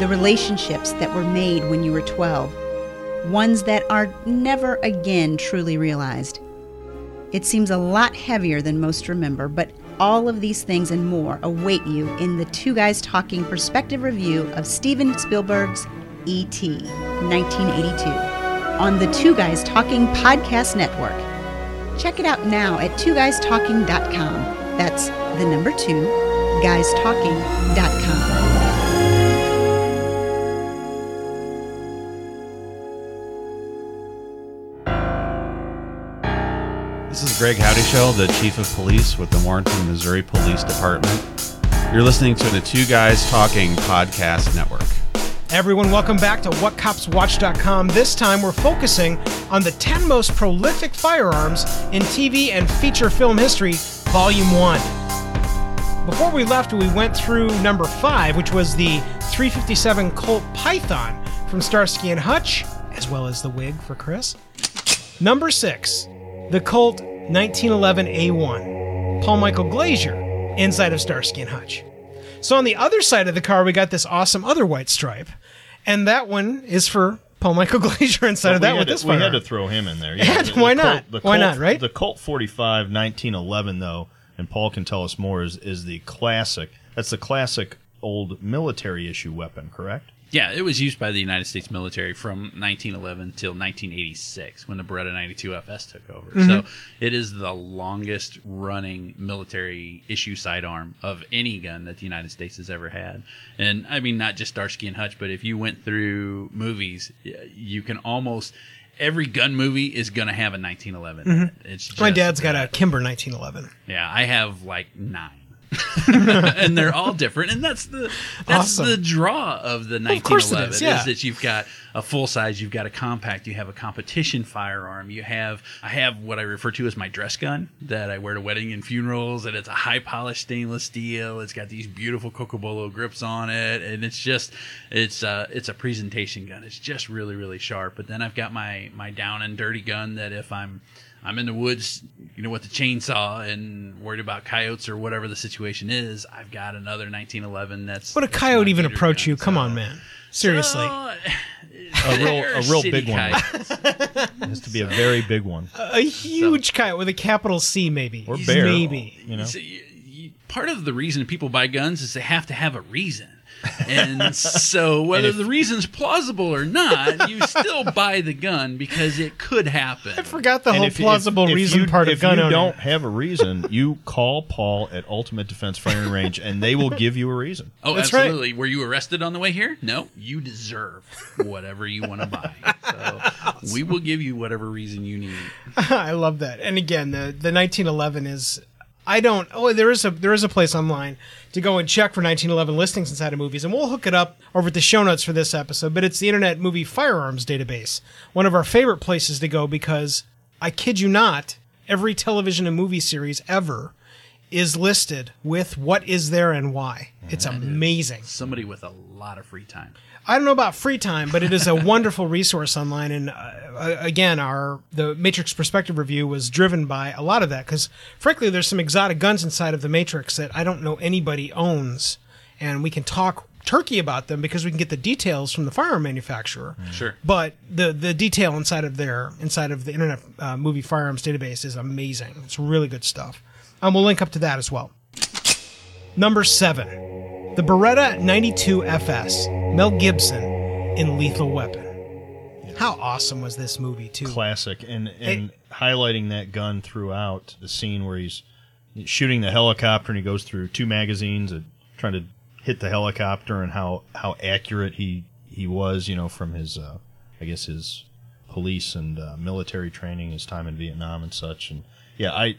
the relationships that were made when you were 12, ones that are never again truly realized. It seems a lot heavier than most remember, but all of these things and more await you in the Two Guys Talking perspective review of Steven Spielberg's E.T. 1982 on the Two Guys Talking Podcast Network. Check it out now at twoguystalking.com. That's the number two, guystalking.com. Greg Howdyshow, the Chief of Police with the Warrenton, Missouri Police Department. You're listening to the Two Guys Talking Podcast Network. Everyone, welcome back to WhatCopsWatch.com. This time we're focusing on the 10 most prolific firearms in TV and feature film history, Volume 1. Before we left, we went through number 5, which was the 357 Colt Python from Starsky and Hutch, as well as the wig for Chris. Number 6, the Colt 1911 A1, Paul Michael Glaser, inside of Starsky and Hutch. So on the other side of the car, we got this awesome other white stripe, and that one is for Paul Michael (laughs) Glaser inside of that with to, this we had to throw him in there. Yeah, (laughs) the- why the not? Colt- Why Colt- not, right? The Colt 45 1911 though, and Paul can tell us more is is the classic. That's the classic old military issue weapon, correct? Yeah, it was used by the United States military from 1911 till 1986 when the Beretta 92 FS took over. Mm-hmm. So it is the longest running military issue sidearm of any gun that the United States has ever had. And I mean, not just Starsky and Hutch, but if you went through movies, you can almost. Every gun movie is going to have a 1911. in it. It's just Mm-hmm. My dad's got a. Kimber 1911. Yeah, I have like nine. (laughs) and they're all different, and that's the that's Awesome. the draw of the Of course it 1911 is, yeah. that you've got a full size, you've got a compact, you have a competition firearm, you have I have what I refer to as my dress gun that I wear to wedding and funerals, and it's a high polished stainless steel. It's got these beautiful Cocobolo grips on it, and it's just it's uh it's a presentation gun. It's just really really sharp. But then I've got my my down and dirty gun that if I'm I'm in the woods, you know, with the chainsaw and worried about coyotes or whatever the situation is. I've got another 1911 that's. Would a that's coyote my even beater approach gun, you? Come so- on, man. Seriously. Uh, A real (laughs) a real big one. It (laughs) has to be a very big one. a huge coyote with a capital C, maybe. Or bear. Maybe. You know. So you- you- part of the reason people buy guns is they have to have a reason. And so, (laughs) whether if- the reason's plausible or not, you (laughs) still buy the gun because it could happen. I forgot the And whole if- plausible if- if reason you, part of if gun If you owning. don't have a reason, you call Paul at Ultimate Defense Firing Range, and they will give you a reason. Oh, That's right. absolutely. Were you arrested on the way here? No, you deserve whatever you want to buy. So we will give you whatever reason you need. (laughs) I love that. And again, the the 1911 is I don't oh there is a there is a place online to go and check for 1911 listings inside of movies and we'll hook it up over at the show notes for this episode, but it's the Internet Movie Firearms Database. One of our favorite places to go because I kid you not, every television and movie series ever is listed with what is there and why. It's amazing. Somebody with a lot of free time. I don't know about free time, but it is a (laughs) wonderful resource online. And uh, again, our the Matrix Perspective review was driven by a lot of that because, frankly, there's some exotic guns inside of the Matrix that I don't know anybody owns, and we can talk turkey about them because we can get the details from the firearm manufacturer. Sure. But the the detail inside of their inside of the Internet uh, Movie Firearms database is amazing. It's really good stuff. And we'll link up to that as well. Number seven, the Beretta 92 FS, Mel Gibson in Lethal Weapon. How awesome was this movie too? Classic, and and highlighting that gun throughout the scene where he's shooting the helicopter, and he goes through two magazines and trying to hit the helicopter, and how how accurate he he was, you know, from his uh, I guess his police and uh, military training, his time in Vietnam and such, and yeah, I.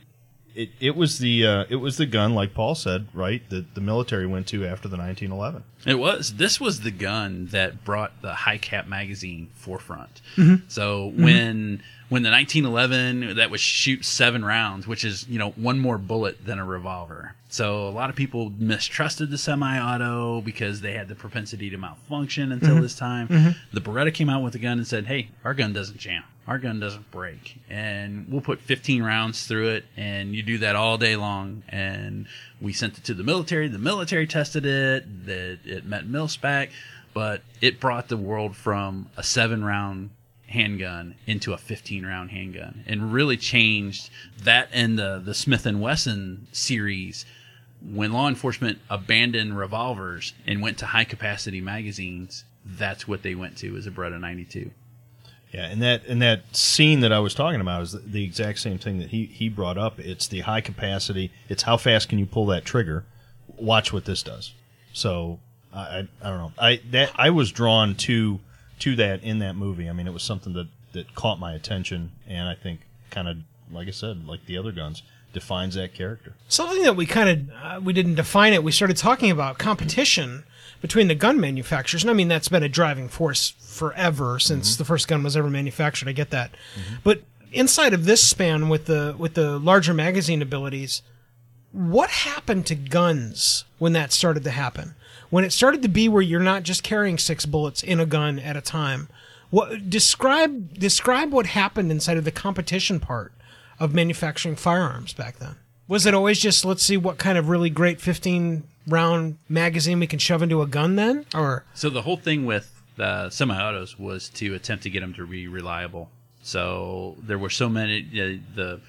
It, it was the uh, it was the gun like Paul said right that the military went to after the 1911 It was. This was the gun that brought the high cap magazine forefront. So when when the 1911 that was shoot seven rounds, which is you know one more bullet than a revolver. So a lot of people mistrusted the semi-auto because they had the propensity to malfunction until mm-hmm. this time. Mm-hmm. The Beretta came out with a gun and said, "Hey, our gun doesn't jam. Our gun doesn't break, and we'll put 15 rounds through it, and you do that all day long." And we sent it to the military. The military tested it. That it met mil spec, but it brought the world from a seven round handgun into a 15 round handgun and really changed that and the the Smith and Wesson series when law enforcement abandoned revolvers and went to high capacity magazines that's what they went to as a Beretta 92 Yeah, and that and that scene that I was talking about is the, exact same thing that he he brought up. It's the high capacity. It's how fast can you pull that trigger. Watch what this does. So I, I don't know. I that I was drawn to to that in that movie. I mean, it was something that that caught my attention, and I think kind of like I said, like the other guns, defines that character. Something that we kind of uh, we didn't define it. We started talking about competition between the gun manufacturers, and I mean that's been a driving force forever since the first gun was ever manufactured. I get that, but inside of this span with the with the larger magazine abilities, what happened to guns when that started to happen? When it started to be where you're not just carrying six bullets in a gun at a time. What describe describe what happened inside of the competition part of manufacturing firearms back then? Was it always just let's see what kind of really great 15 round magazine we can shove into a gun then? Or So the whole thing with the semi-autos was to attempt to get them to be reliable. So there were so many uh, the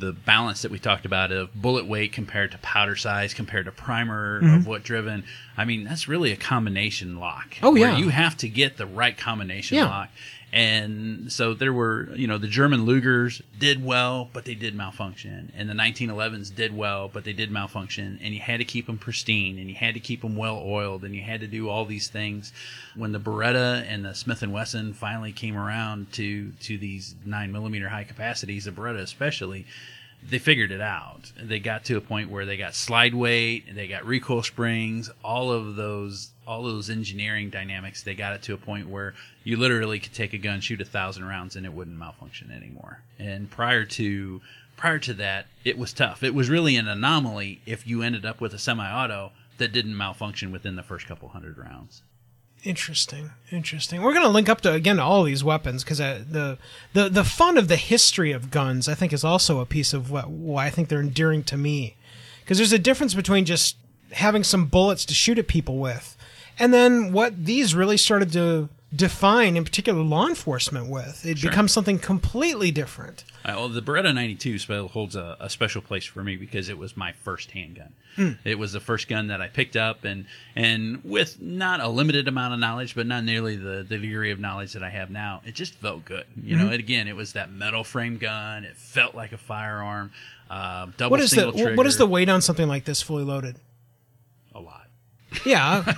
the balance that we talked about of bullet weight compared to powder size compared to primer Mm-hmm. of what driven. I mean, that's really a combination lock. Oh, where yeah. you have to get the right combination Yeah. lock. And so there were, you know, the German Lugers did well, but they did malfunction. And the 1911s did well, but they did malfunction. And you had to keep them pristine, and you had to keep them well oiled, and you had to do all these things. When the Beretta and the Smith and Wesson finally came around to to these nine millimeter high capacities, the Beretta especially, they figured it out. They got to a point where they got slide weight, they got recoil springs, all of those all those engineering dynamics. They got it to a point where you literally could take a gun, shoot a thousand rounds, and it wouldn't malfunction anymore. And prior to prior to that, it was tough. It was really an anomaly if you ended up with a semi-auto that didn't malfunction within the first couple hundred rounds. Interesting, interesting. We're going to link up to again to all these weapons because uh, the the the fun of the history of guns, I think, is also a piece of what why I think they're endearing to me. Because there's a difference between just having some bullets to shoot at people with, and then what these really started to define, in particular, law enforcement with. It becomes something completely different. Uh, well, the Beretta 92 still holds a, a special place for me because it was my first handgun. It was the first gun that I picked up, and and with not a limited amount of knowledge, but not nearly the, the degree of knowledge that I have now, it just felt good. You know, and again, it was that metal frame gun. It felt like a firearm. Uh, double What is the single what is the weight on something like this fully loaded? A lot? Yeah,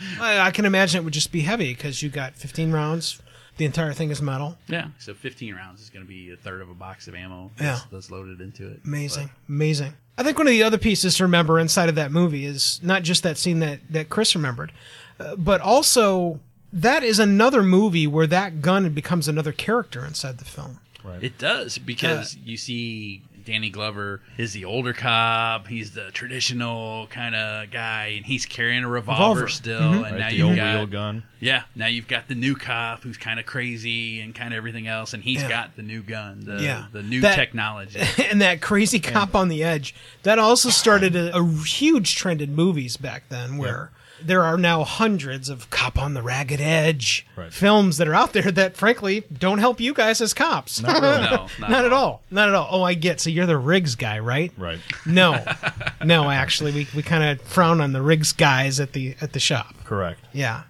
(laughs) I, I can imagine it would just be heavy because you got 15 rounds. The entire thing is metal. Yeah, so 15 rounds is going to be a third of a box of ammo. Yeah. that's, that's loaded into it. Amazing, amazing. I think one of the other pieces to remember inside of that movie is not just that scene that that Chris remembered, uh, but also that is another movie where that gun becomes another character inside the film. Right. It does because you see Danny Glover is the older cop. He's the traditional kind of guy, and he's carrying a revolver, Revolver. still. Mhm. And Right, now the you've old got wheel gun. yeah. Now you've got the new cop who's kind of crazy and kind of everything else, and he's Yeah. got the new gun, the Yeah. the new That- technology. (laughs) and that crazy cop on the edge that also started a, a huge trend in movies back then where there are now hundreds of cop on the ragged edge Right. films that are out there that frankly don't help you guys as cops. Not really. (laughs) No, not not at at all. not at all. Oh i get. So you're the Riggs guy right? Right. no. (laughs) No actually we, we kind of frown on the Riggs guys at the at the shop. Correct. yeah.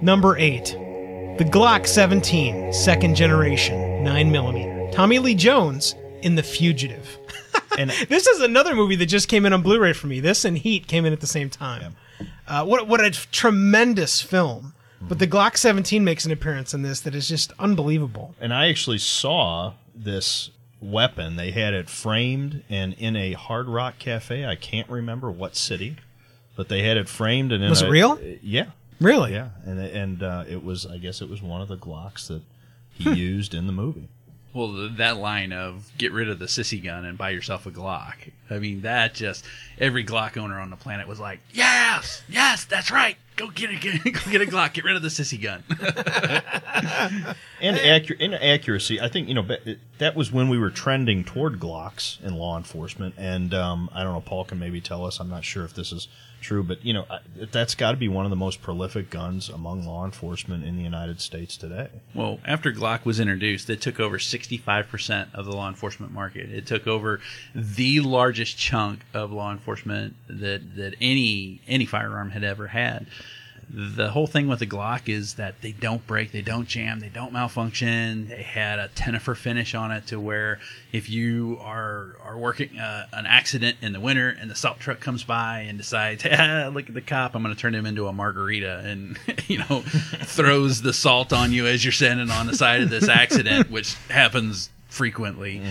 Number eight. The glock 17 second generation 9mm tommy lee jones in the fugitive And (laughs) this is another movie that just came in on Blu-ray for me. This and Heat came in at the same time. Uh, what what a tremendous film! But the Glock 17 makes an appearance in this that is just unbelievable. and I actually saw this weapon. They had it framed and in a Hard Rock Cafe. I can't remember what city, but they had it framed and in Was a- it real? Yeah, Really? yeah, and and uh, it was. I guess it was one of the Glocks that he (laughs) used in the movie. Well, that line of "get rid of the sissy gun and buy yourself a Glock." I mean, that just every Glock owner on the planet was like, "Yes, yes, that's right. Go get a (laughs) go get a Glock. Get rid of the sissy gun." (laughs) and accur- and accuracy. I think you know that was when we were trending toward Glocks in law enforcement, and um, I don't know. Paul can maybe tell us. I'm not sure if this is true, but you know that's got to be one of the most prolific guns among law enforcement in the United States today. Well, after Glock was introduced, it took over 65% of the law enforcement market. It took over the largest chunk of law enforcement that, that any any firearm had ever had. The whole thing with the Glock is that they don't break, they don't jam, they don't malfunction. They had a Tenifer finish on it to where if you are are working uh, an accident in the winter and the salt truck comes by and decides, (laughs) ah, look at the cop, I'm going to turn him into a margarita and (laughs) you know throws the salt on you as you're standing on the side of this accident, (laughs) which happens frequently.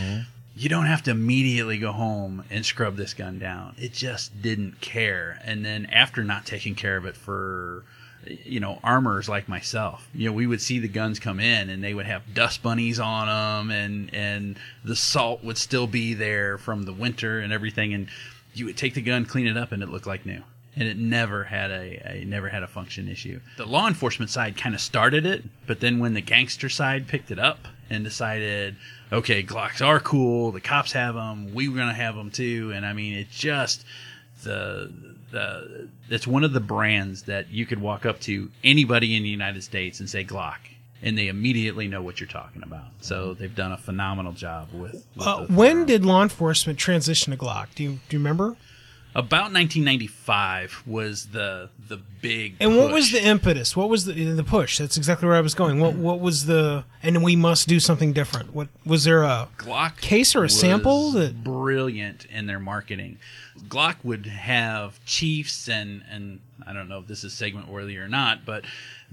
You don't have to immediately go home and scrub this gun down. It just didn't care. And then after not taking care of it for you know armors like myself you know we would see the guns come in and they would have dust bunnies on them and and the salt would still be there from the winter and everything and you would take the gun clean it up and it looked like new and it never had a, a never had a function issue the law enforcement side kind of started it but then when the gangster side picked it up and decided okay glocks are cool the cops have them we were going to have them too and i mean it just the the it's one of the brands that you could walk up to anybody in the United States and say Glock, and they immediately know what you're talking about. So they've done a phenomenal job with. with Uh, when did law enforcement transition to Glock? Do you do you remember? About 1995 was the the big And what was the impetus? What was the the push? That's exactly where I was going. What what was the and we must do something different. What was there a Glock case or a sample that brilliant in their marketing. Glock would have chiefs and and I don't know if this is segment worthy or not, but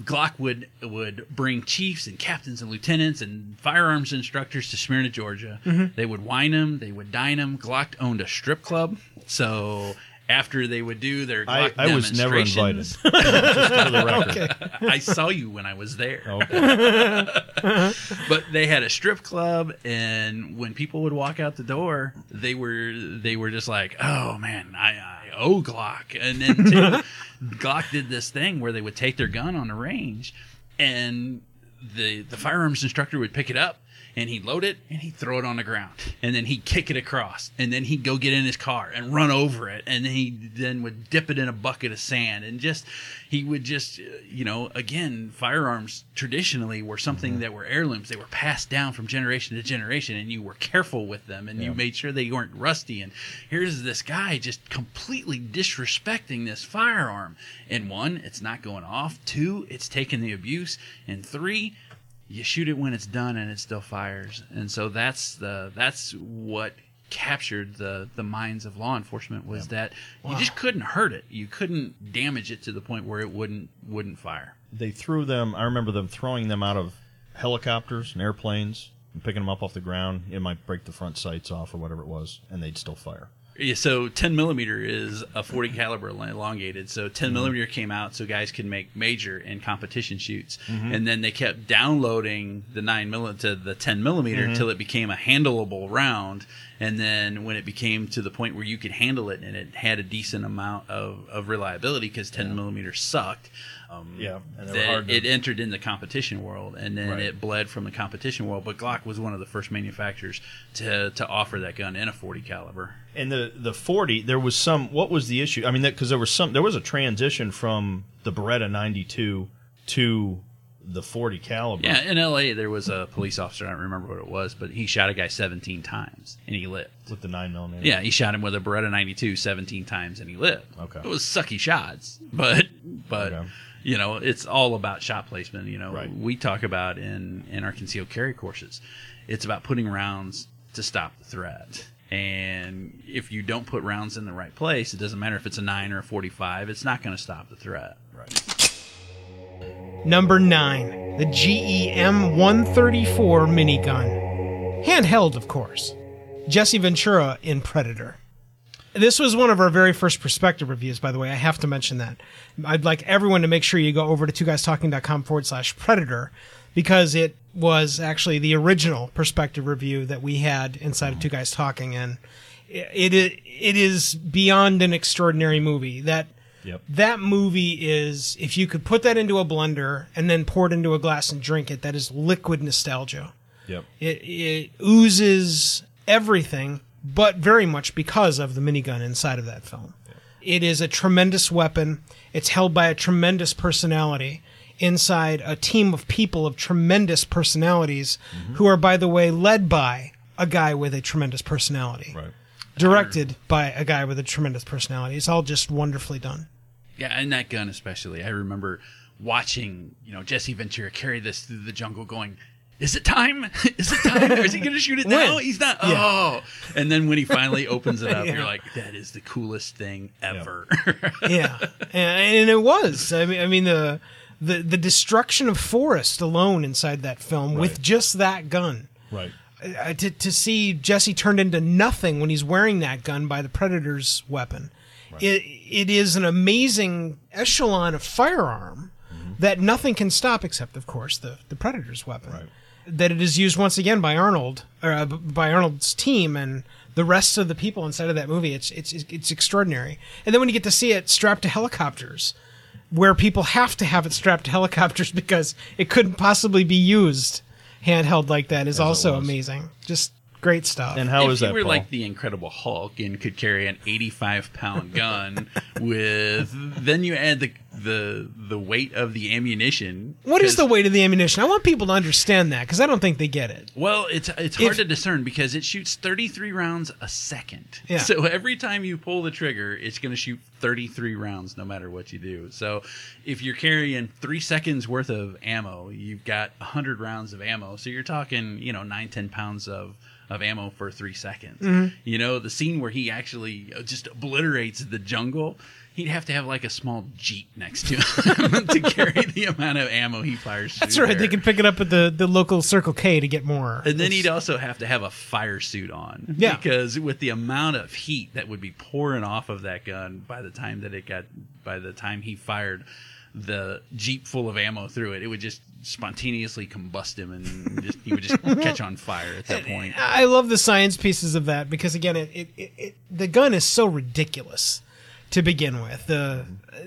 Glock would would bring chiefs and captains and lieutenants and firearms instructors to Smyrna, Georgia. Mm-hmm. They would wine them, they would dine them. Glock owned a strip club, so after they would do their I, Glock I was never invited. (laughs) Just for the record. I saw you when I was there. Okay. (laughs) but they had a strip club and when people would walk out the door they were they were just like oh man i, I owe glock and then (laughs) too, glock did this thing where they would take their gun on the range and the the firearms instructor would pick it up and he'd load it and he'd throw it on the ground. and then he'd kick it across and then he'd go get in his car and run over it and then he then would dip it in a bucket of sand and just he would just you know again firearms traditionally were something mm-hmm. that were heirlooms. They were passed down from generation to generation and you were careful with them and you made sure they weren't rusty. And here's this guy just completely disrespecting this firearm. And one it's not going off. Two it's taking the abuse. And three you shoot it when it's done and it still fires and so that's the that's what captured the the minds of law enforcement was that you just couldn't hurt it you couldn't damage it to the point where it wouldn't wouldn't fire they threw them. I remember them throwing them out of helicopters and airplanes and picking them up off the ground. It might break the front sights off or whatever it was, and they'd still fire. Yeah, so 10 millimeter is a 40 (clears throat) caliber elongated. So 10 mm-hmm. millimeter came out so guys could make major and competition shoots, mm-hmm. and then they kept downloading the nine millimeter to the 10 millimeter mm-hmm. until it became a handleable round. And then when it became to the point where you could handle it and it had a decent amount of, of reliability because 10 millimeter sucked. Um, Yeah, and that to- it entered in the competition world, and then Right. it bled from the competition world. But Glock was one of the first manufacturers to to offer that gun in a 40 caliber. And the the forty, there was some. What was the issue? I mean, because there was some. There was a transition from the Beretta ninety two to the forty caliber. Yeah, in L.A. there was a police officer. I don't remember what it was, but he shot a guy 17 times and he lived. with the nine millimeter. Yeah, he shot him with a Beretta 92 17 times and he lived. Okay. It was sucky shots, but but Okay. You know it's all about shot placement. You know, Right. we talk about in in our concealed carry courses, it's about putting rounds to stop the threat. And if you don't put rounds in the right place, it doesn't matter if it's a nine or a 45. It's not going to stop the threat. Right. Number 9, the GE M134 minigun. Handheld, of course. Jesse Ventura in Predator. This was one of our very first perspective reviews, by the way. I have to mention that. I'd like everyone to make sure you go over to two guys guystalking.com forward slash predator because it was actually the original perspective review that we had inside of Two Guys Talking. And it, it, it is beyond an extraordinary movie. That Yep. that movie is if you could put that into a blender and then pour it into a glass and drink it that is liquid nostalgia Yep. it, it oozes everything but very much because of the minigun inside of that film. It is a tremendous weapon. It's held by a tremendous personality inside a team of people of tremendous personalities mm-hmm. who are by the way led by a guy with a tremendous personality. Right. directed by a guy with a tremendous personality. It's all just wonderfully done. Yeah, and that gun especially. I remember watching, you know, Jesse Ventura carry this through the jungle going, is it time? (laughs) Is it time? Is he going to shoot it (laughs) now? When? He's not. Yeah. Oh. And then when he finally (laughs) opens it up, Yeah. you're like, that is the coolest thing ever. yeah, and, and it was. I mean, I mean the the the destruction of forest alone inside that film with just that gun. Right. Uh, to to see Jesse turned into nothing when he's wearing that gun by the Predator's weapon, it it is an amazing echelon of firearm that nothing can stop except, of course, the the Predator's weapon. Right. That it is used once again by Arnold or uh, by Arnold's team and the rest of the people inside of that movie. It's it's it's extraordinary. And then when you get to see it strapped to helicopters, where people have to have it strapped to helicopters (laughs) because it couldn't possibly be used handheld like that is also amazing. Just Great stuff. And how if is you were Paul? like the Incredible Hulk and could carry an 85 pound gun (laughs) with, then you add the the the weight of the ammunition. What is the weight of the ammunition? I want people to understand that because I don't think they get it. Well, it's it's hard If- to discern because it shoots 33 rounds a second. Yeah. So every time you pull the trigger, it's going to shoot 33 rounds no matter what you do. So if you're carrying 3 seconds worth of ammo, you've got 100 rounds of ammo. So you're talking, you know, nine ten pounds of of ammo for 3 seconds. Mm-hmm. You know, the scene where he actually uh, just obliterates the jungle, he'd have to have like a small jeep next to him (laughs) to carry the amount of ammo he fires. That's right. They can pick it up at the, the local Circle K to get more. And then It's- he'd also have to have a fire suit on. Yeah. Because with the amount of heat that would be pouring off of that gun by the time that it got, by the time he fired the Jeep full of ammo through it, it would just spontaneously combust him and just, he would just (laughs) catch on fire at that point. I love the science pieces of that because again, it, it, it, it the gun is so ridiculous to begin with. The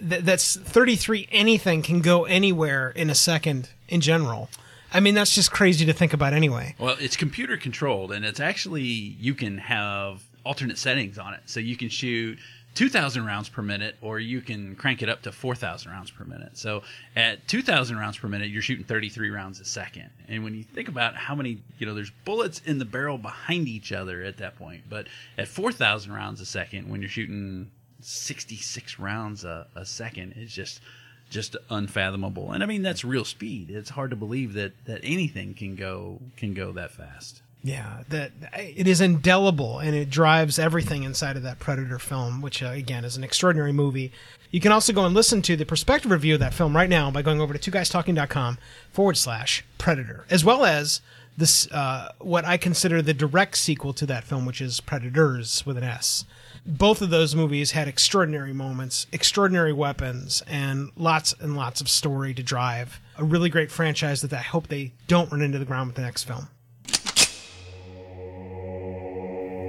th- that's 33 anything can go anywhere in a second in general. I mean, that's just crazy to think about anyway. Well, it's computer controlled, and it's actually you can have alternate settings on it, so you can shoot. 2,000 rounds per minute, or you can crank it up to 4,000 rounds per minute. So at 2,000 rounds per minute, you're shooting 33 rounds a second. And when you think about how many, you know, there's bullets in the barrel behind each other at that point. But at 4,000 rounds a second, when you're shooting 66 rounds a, a second, it's just just unfathomable. And I mean, that's real speed. It's hard to believe that that anything can go can go that fast. Yeah, that it is indelible and it drives everything inside of that Predator film, which uh, again is an extraordinary movie. You can also go and listen to the perspective review of that film right now by going over to twoguystalking.com forward slash Predator, as well as this uh, what I consider the direct sequel to that film, which is Predators with an S. Both of those movies had extraordinary moments, extraordinary weapons, and lots and lots of story to drive. A really great franchise that I hope they don't run into the ground with the next film.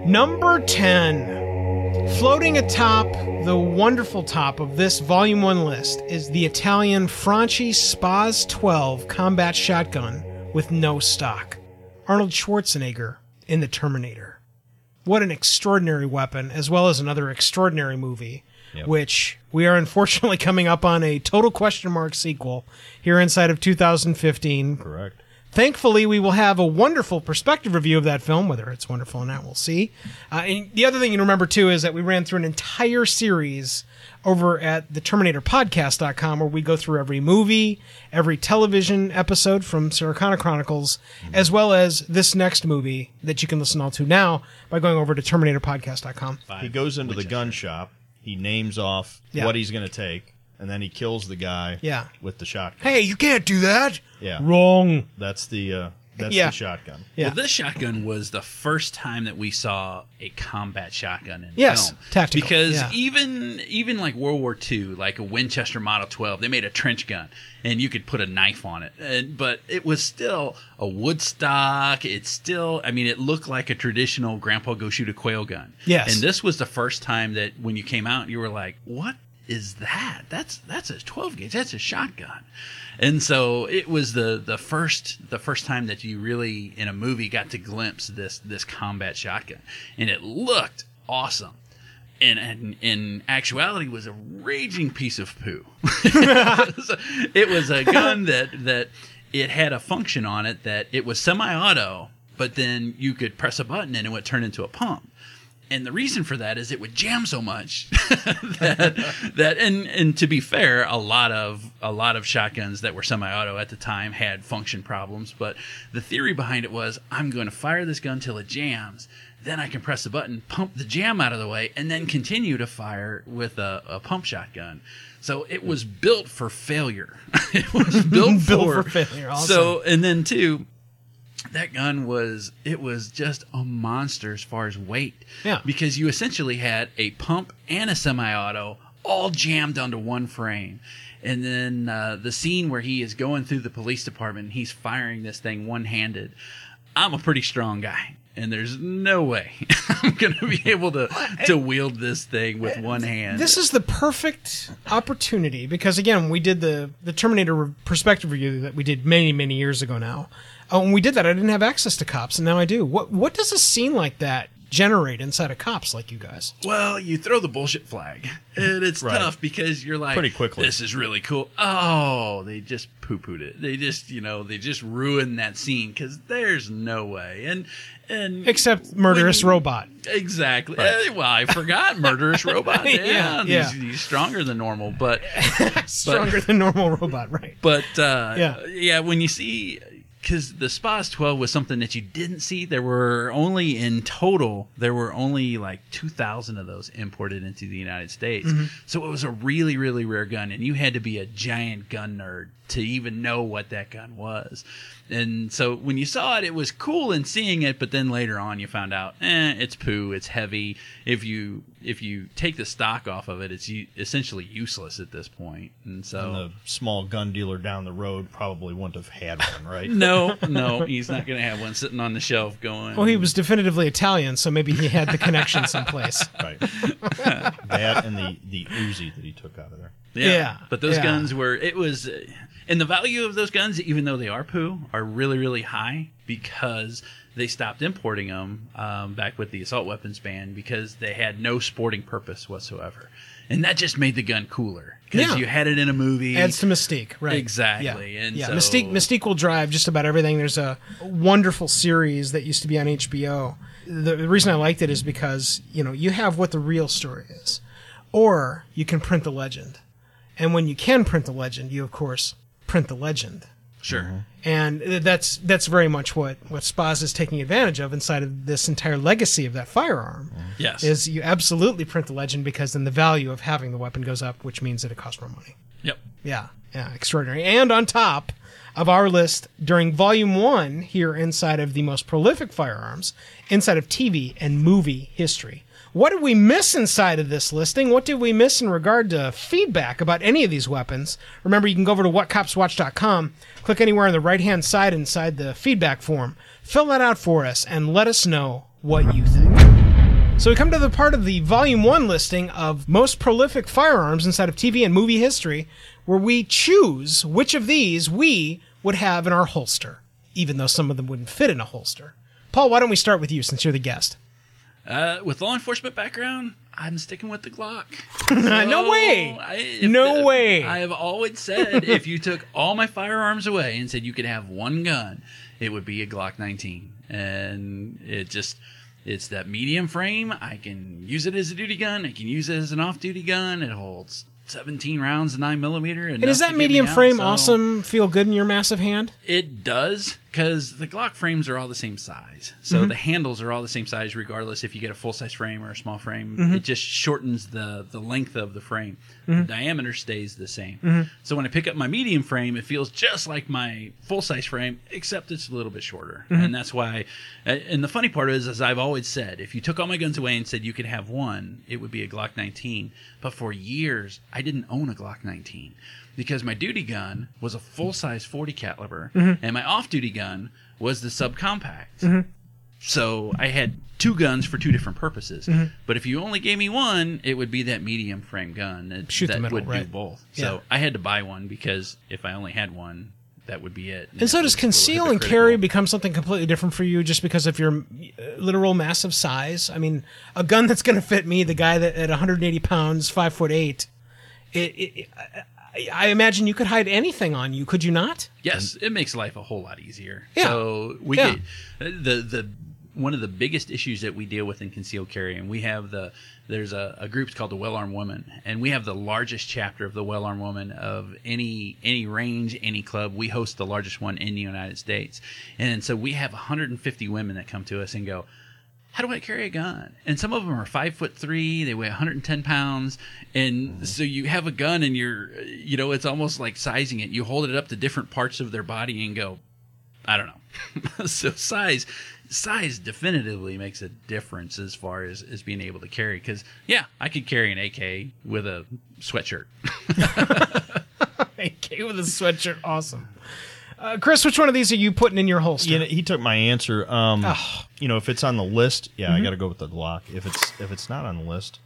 Number 10. Floating atop the wonderful top of this Volume 1 list is the Italian Franchi SPAS 12 combat shotgun with no stock. Arnold Schwarzenegger in The Terminator. What an extraordinary weapon, as well as another extraordinary movie, which we are unfortunately (laughs) coming up on a total question mark sequel here inside of 2015. Correct. Thankfully, we will have a wonderful perspective review of that film. Whether it's wonderful or not, we'll see. Uh, and the other thing you remember too is that we ran through an entire series over at the TerminatorPodcast.com where we go through every movie, every television episode from Sarah Connor Chronicles, as well as this next movie that you can listen all to now by going over to TerminatorPodcast.com. He goes into the gun shop. He names off Yeah. what he's going to take, and then he kills the guy. Yeah. with the shotgun. Hey, you can't do that. Yeah, Wrong. that's the uh, that's Yeah. the shotgun. Yeah. Well, this shotgun was the first time that we saw a combat shotgun in Yes, film. tactical, Because yeah. even even like World War II, like a Winchester Model 12, they made a trench gun, and you could put a knife on it. And, but it was still a wood stock. It's still, I mean, it looked like a traditional Grandpa go shoot a quail gun. Yes. And this was the first time that when you came out, you were like, what? Is that that's that's a 12 gauge? That's a shotgun, and so it was the the first the first time that you really in a movie got to glimpse this this combat shotgun, and it looked awesome and, and in actuality was a raging piece of poo. (laughs) So it was a gun (laughs) that that it had a function on it that it was semi-auto, but then you could press a button and it would turn into a pump. And the reason for that is it would jam so much (laughs) that that and and to be fair, a lot of a lot of shotguns that were semi-auto at the time had function problems. But the theory behind it was I'm going to fire this gun till it jams, then I can press the button, pump the jam out of the way, and then continue to fire with a, a pump shotgun. So it was built for failure. (laughs) it was (laughs) built, Built for, for failure, awesome. So and then too, that gun was it was just a monster as far as weight. Yeah. Because you essentially had a pump and a semi-auto all jammed onto one frame. And then uh, the scene where he is going through the police department, and he's firing this thing one-handed. I'm a pretty strong guy, and there's no way (laughs) I'm going to be able to to wield this thing with one hand. This is the perfect opportunity because again, we did the the Terminator perspective review that we did many many years ago now. Uh, when we did that, I didn't have access to cops, and now I do. What what does a scene like that generate inside of cops like you guys? Well, you throw the bullshit flag, and it's Right. tough because you're like, Pretty quickly. This is really cool. Oh, they just poo pooed it. They just, you know, they just ruined that scene because there's no way. And and Except murderous when you- robot. Exactly. Eh, well, I forgot murderous robot. (laughs) Yeah, Yeah, he's, yeah. he's stronger than normal, (laughs) but Stronger than normal robot, right? but uh, Yeah. yeah, when you see because the Spas 12 was something that you didn't see. There were only in total there were only like 2,000 of those imported into the United States. Mm-hmm. So it was a really really rare gun, and you had to be a giant gun nerd to even know what that gun was. And so when you saw it, it was cool in seeing it, but then later on you found out, eh, it's poo, it's heavy. If you if you take the stock off of it, it's u- essentially useless at this point. And so And the small gun dealer down the road probably wouldn't have had one, right? (laughs) no, (laughs) no, he's not going to have one sitting on the shelf going. Well, he was definitively Italian, so maybe he had the connection someplace. (laughs) Right. that and the the Uzi that he took out of there. Yeah. yeah, But those yeah. guns were it was, and the value of those guns, even though they are poo, are really really high because they stopped importing them um, back with the assault weapons ban because they had no sporting purpose whatsoever, and that just made the gun cooler because Yeah. you had it in a movie. Adds to mystique, right? Exactly, Yeah, and yeah. so- Mystique, Mystique will drive just about everything. There's a wonderful series that used to be on HBO. The, the reason I liked it is because you know you have what the real story is, or you can print the legend, and when you can print the legend, you of course print the legend. sure. Mm-hmm. and that's that's very much what what SPAS is taking advantage of inside of this entire legacy of that firearm. Mm-hmm. Yes. Is you absolutely print the legend because then the value of having the weapon goes up, which means that it costs more money. Yep. Yeah, yeah, extraordinary. And on top of our list during volume one here inside of the most prolific firearms, inside of TV and movie history. What did we miss inside of this listing? What did we miss in regard to feedback about any of these weapons? Remember, you can go over to whatcopswatch.com, click anywhere on the right hand side inside the feedback form, fill that out for us, and let us know what you think. So we come to the part of the Volume 1 listing of most prolific firearms inside of TV and movie history, where we choose which of these we would have in our holster, even though some of them wouldn't fit in a holster. Paul, why don't we start with you since you're the guest? Uh, with law enforcement background, I'm sticking with the Glock. (laughs) no way! I- if No way! I have always said (laughs) if you took all my firearms away and said you could have one gun, it would be a Glock 19. And it just, it's that medium frame. I can use it as a duty gun. I can use it as an off duty gun. It holds 17 rounds of 9 millimeter. And is that medium frame awesome? Feel good in your massive hand? It does because the Glock frames are all the same size. So Mm-hmm. the handles are all the same size, regardless if you get a full size frame or a small frame. Mm-hmm. It just shortens the the length of the frame. The diameter stays the same. So when I pick up my medium frame, it feels just like my full size frame, except it's a little bit shorter. Mm-hmm. And that's why. And the funny part is, as I've always said, if you took all my guns away and said you could have one, it would be a Glock 19. But for years, I didn't own a Glock 19 because my duty gun was a full size 40 caliber mm-hmm. and my off duty gun was the subcompact. Mm-hmm. So I had two guns for two different purposes. Mm-hmm. But if you only gave me one, it would be that medium frame gun that, Shoot that middle, would do right. both. Yeah. So I had to buy one because if I only had one, that would be it. And so does was a little conceal and carry become something completely different for you just because of your uh, literal massive size? I mean, a gun that's going to fit me, the guy that at 180 pounds, five foot eight, it, it, I, imagine you could hide anything on you, could you not? Yes, it makes life a whole lot easier. Yeah. So we Yeah. get uh, the the one of the biggest issues that we deal with in concealed carry, and we have the there's a, a group called the Well Armed Woman, and we have the largest chapter of the Well Armed Woman of any any range, any club. We host the largest one in the United States, and so we have 150 women that come to us and go. How do I carry a gun? And some of them are five foot three. They weigh 110 pounds, and mm-hmm. so you have a gun, and you're, you know, it's almost like sizing it. You hold it up to different parts of their body and go, I don't know. (laughs) so size, size definitively makes a difference as far as as being able to carry. Because yeah, I could carry an AK with a sweatshirt. (laughs) (laughs) AK with a sweatshirt, awesome. Uh, Chris, which one of these are you putting in your holster? You know, he took my answer. Um, Oh. You know, if it's on the list, yeah, Mhm. I got to go with the Glock. If it's if it's not on the list,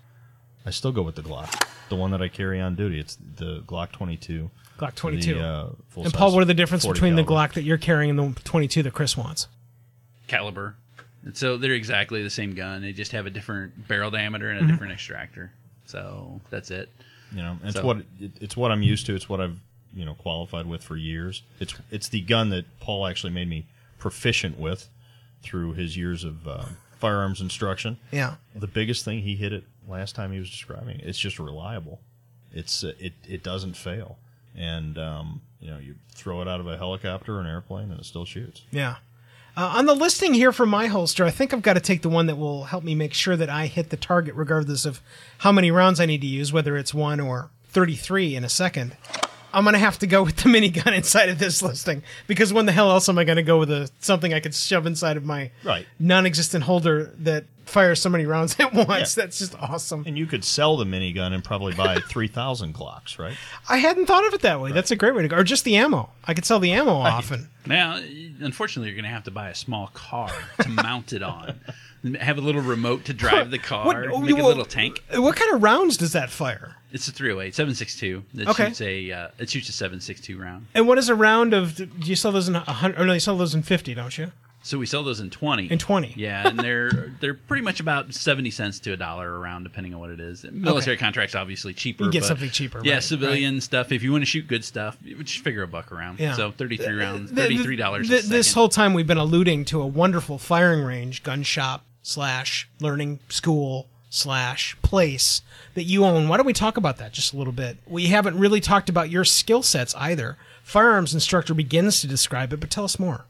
I still go with the Glock, the one that I carry on duty. It's the Glock 22. Glock 22. The, uh, and Paul, what are the difference 40 between the. Glock that you're carrying and the 22 that Chris wants? caliber. And so they're exactly the same gun. They just have a different barrel diameter and a Mhm. different extractor. So that's it. You know, it's So- what it, it's what I'm used to. It's what I've you know qualified with for years. It's it's the gun that Paul actually made me proficient with through his years of uh, firearms instruction. Yeah. The biggest thing he hit it last time he was describing. It's just reliable. It's uh, it it doesn't fail, and um, you know you throw it out of a helicopter or an airplane and it still shoots. Yeah. Uh, on the listing here for my holster, I think I've got to take the one that will help me make sure that I hit the target regardless of how many rounds I need to use, whether it's one or 33 in a second. I'm going to have to go with the (laughs) minigun inside of this listing because when the hell else am I going to go with a something I could shove inside of my Right. non-existent holder that fires so many rounds (laughs) at once? Yeah. That's just awesome. And you could sell the minigun and probably buy (laughs) three thousand Glocks, right? I hadn't thought of it that way. That's a great way to go. Or just the ammo. I could sell the ammo off and Now, unfortunately, you're going to have to buy a small car to mount it on. Have a little remote to drive the car. What- make a little tank. What kind of rounds does that fire? It's a 308, 762. It Okay. shoots a uh, it shoots a 762 round. And what is a round of? Do you sell those in a hundred? Or no, you sell those in fifty, don't you? So we sell those in 20. In 20. Yeah, and they're (laughs) they're pretty much about 70 cents to a dollar a round depending on what it is. Military contracts obviously cheaper. You get something cheaper, Yeah, right, civilian stuff. If you want to shoot good stuff, you just figure a buck around. Yeah. So 33 rounds, Th- th- $33 This whole time we've been alluding to a wonderful firing range, gun shop slash learning school slash place that you own. Why don't we talk about that just a little bit? We haven't really talked about your skill sets either. Firearms instructor begins to describe it, but tell us more.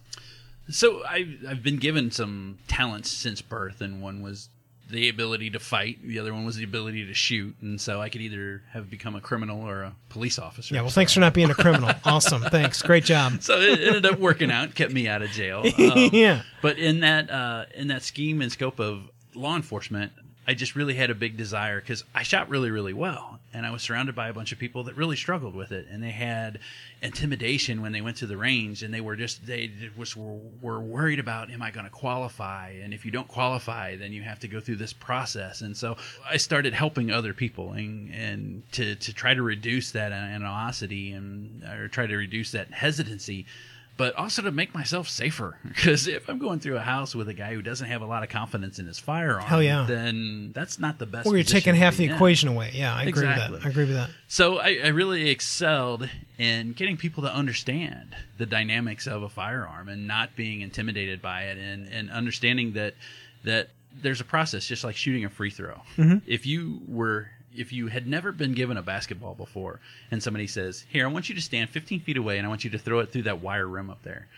So I've I've been given some talents since birth, and one was the ability to fight. The other one was the ability to shoot, and so I could either have become a criminal or a police officer. Yeah, well, thanks for not being a criminal. (laughs) awesome, thanks, great job. so it ended up working out, kept me out of jail. (laughs) Um, Yeah. But in that uh, in that scheme and scope of law enforcement, I just really had a big desire because I shot really really well, and I was surrounded by a bunch of people that really struggled with it, and they had intimidation when they went to the range, and they were just they was were, were worried about am I going to qualify, and if you don't qualify, then you have to go through this process, and so I started helping other people and and to to try to reduce that uh, animosity and or try to reduce that hesitancy but also to make myself safer. (laughs) Because if I'm going through a house with a guy who doesn't have a lot of confidence in his firearm, Hell yeah. then that's not the best. Well, you're taking half the in. equation away. Yeah, I agree with that. I agree with that. So I, I really excelled in getting people to understand the dynamics of a firearm and not being intimidated by it, and, and understanding that that there's a process, just like shooting a free throw. Mhm. If you were if you had never been given a basketball before, and somebody says, "Here, I want you to stand 15 feet away, and I want you to throw it through that wire rim up there,"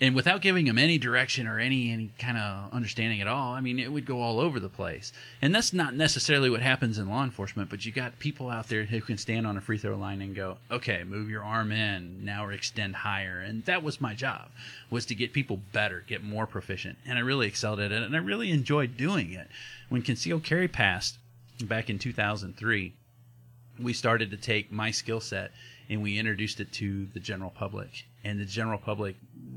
and without giving them any direction or any any kind of understanding at all, I mean, it would go all over the place. And that's not necessarily what happens in law enforcement, but you got people out there who can stand on a free throw line and go, "Okay, move your arm in now or extend higher." And that was my job, was to get people better, get more proficient, and I really excelled at it, and I really enjoyed doing it. When concealed carry passed back in 2003, we started to take my skill set and we introduced it to the general public and the general public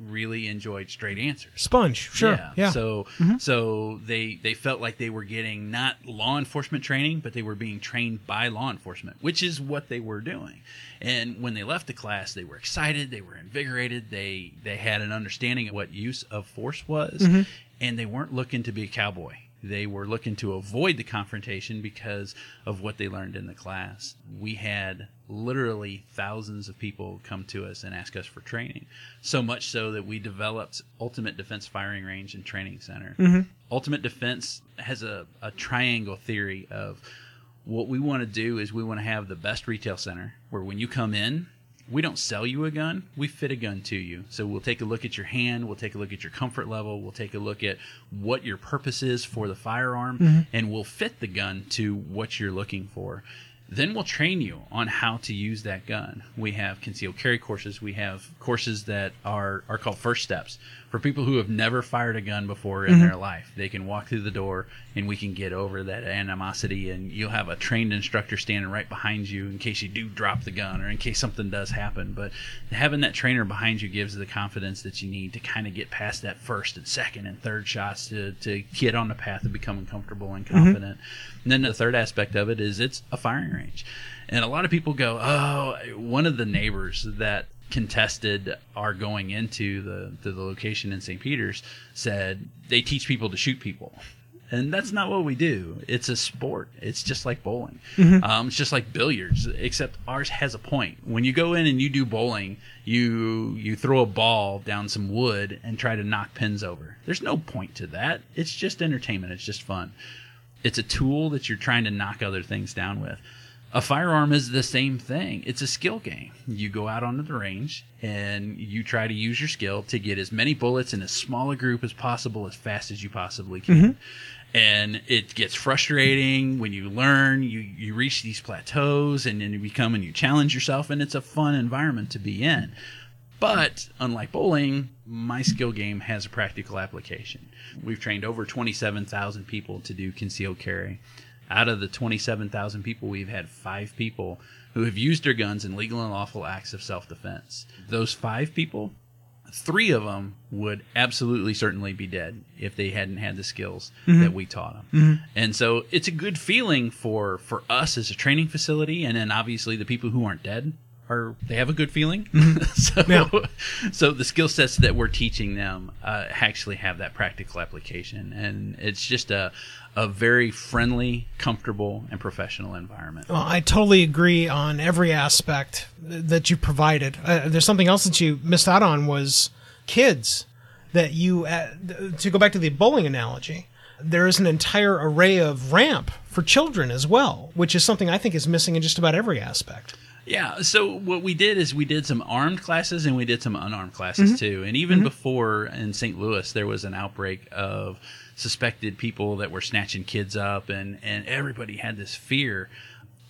really enjoyed straight answers Sponge, sure, yeah. so Mhm. so they they felt like they were getting not law enforcement training but they were being trained by law enforcement which is what they were doing and when they left the class they were excited they were invigorated they they had an understanding of what use of force was Mhm. and they weren't looking to be a cowboy. They were looking to avoid the confrontation because of what they learned in the class. We had literally thousands of people come to us and ask us for training. So much so that we developed Ultimate Defense Firing Range and Training Center. Mhm. Ultimate Defense has a, a triangle theory of what we want to do is we want to have the best retail center where when you come in, we don't sell you a gun, we fit a gun to you. So we'll take a look at your hand, we'll take a look at your comfort level, we'll take a look at what your purpose is for the firearm, Mhm. and we'll fit the gun to what you're looking for. then we'll train you on how to use that gun. We have concealed carry courses. We have courses that are, are called first steps for people who have never fired a gun before in mm-hmm. their life. They can walk through the door and we can get over that animosity and you'll have a trained instructor standing right behind you in case you do drop the gun or in case something does happen. But having that trainer behind you gives the confidence that you need to kind of get past that first and second and third shots to, to get on the path of becoming comfortable and mm-hmm. confident. And then the third aspect of it is it's a firing range. And a lot of people go, oh, one of the neighbors that contested our going into the to the location in St. Peter's said they teach people to shoot people. And that's not what we do. It's a sport. It's just like bowling. Um, it's just like billiards, except ours has a point. When you go in and you do bowling, you you throw a ball down some wood and try to knock pins over. There's no point to that. It's just entertainment. It's just fun. It's a tool that you're trying to knock other things down with. A firearm is the same thing. It's a skill game. You go out onto the range and you try to use your skill to get as many bullets in as small a group as possible as fast as you possibly can. Mm-hmm. And it gets frustrating when you learn, you, you reach these plateaus and then you become and you challenge yourself and it's a fun environment to be in. But unlike bowling, my skill game has a practical application. We've trained over 27,000 people to do concealed carry. Out of the 27,000 people, we've had five people who have used their guns in legal and lawful acts of self defense. Those five people, three of them would absolutely certainly be dead if they hadn't had the skills mm-hmm. that we taught them. Mm-hmm. And so it's a good feeling for for us as a training facility, and then obviously the people who aren't dead are they have a good feeling. (laughs) so Yeah. so the skill sets that we're teaching them uh, actually have that practical application, and it's just a a very friendly, comfortable, and professional environment. Well, I totally agree on every aspect that you provided. Uh, there's something else that you missed out on was kids that you uh, to go back to the bowling analogy. There is an entire array of ramp for children as well, which is something I think is missing in just about every aspect. Yeah. So what we did is we did some armed classes and we did some unarmed classes mm-hmm. too. And even mm-hmm. before in St. Louis, there was an outbreak of suspected people that were snatching kids up, and and everybody had this fear.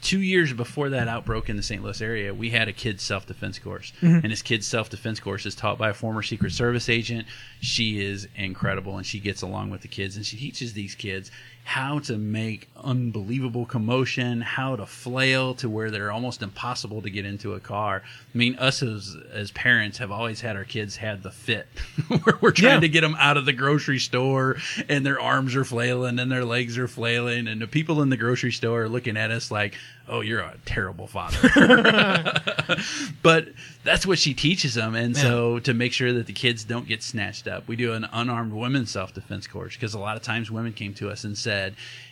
Two years before that outbreak in the St. Louis area, we had a kids self defense course, mm-hmm. and this kids self defense course is taught by a former Secret Service agent. She is incredible, and she gets along with the kids, and she teaches these kids how to make unbelievable commotion, how to flail to where they're almost impossible to get into a car. I mean, us as as parents have always had our kids had the fit, (laughs) where we're trying Yeah. to get them out of the grocery store, and their arms are flailing and their legs are flailing, and the people in the grocery store are looking at us like, "Oh, you're a terrible father." (laughs) but that's what she teaches them and so to make sure that the kids don't get snatched up we do an unarmed women's self-defense course because a lot of times women came to us and said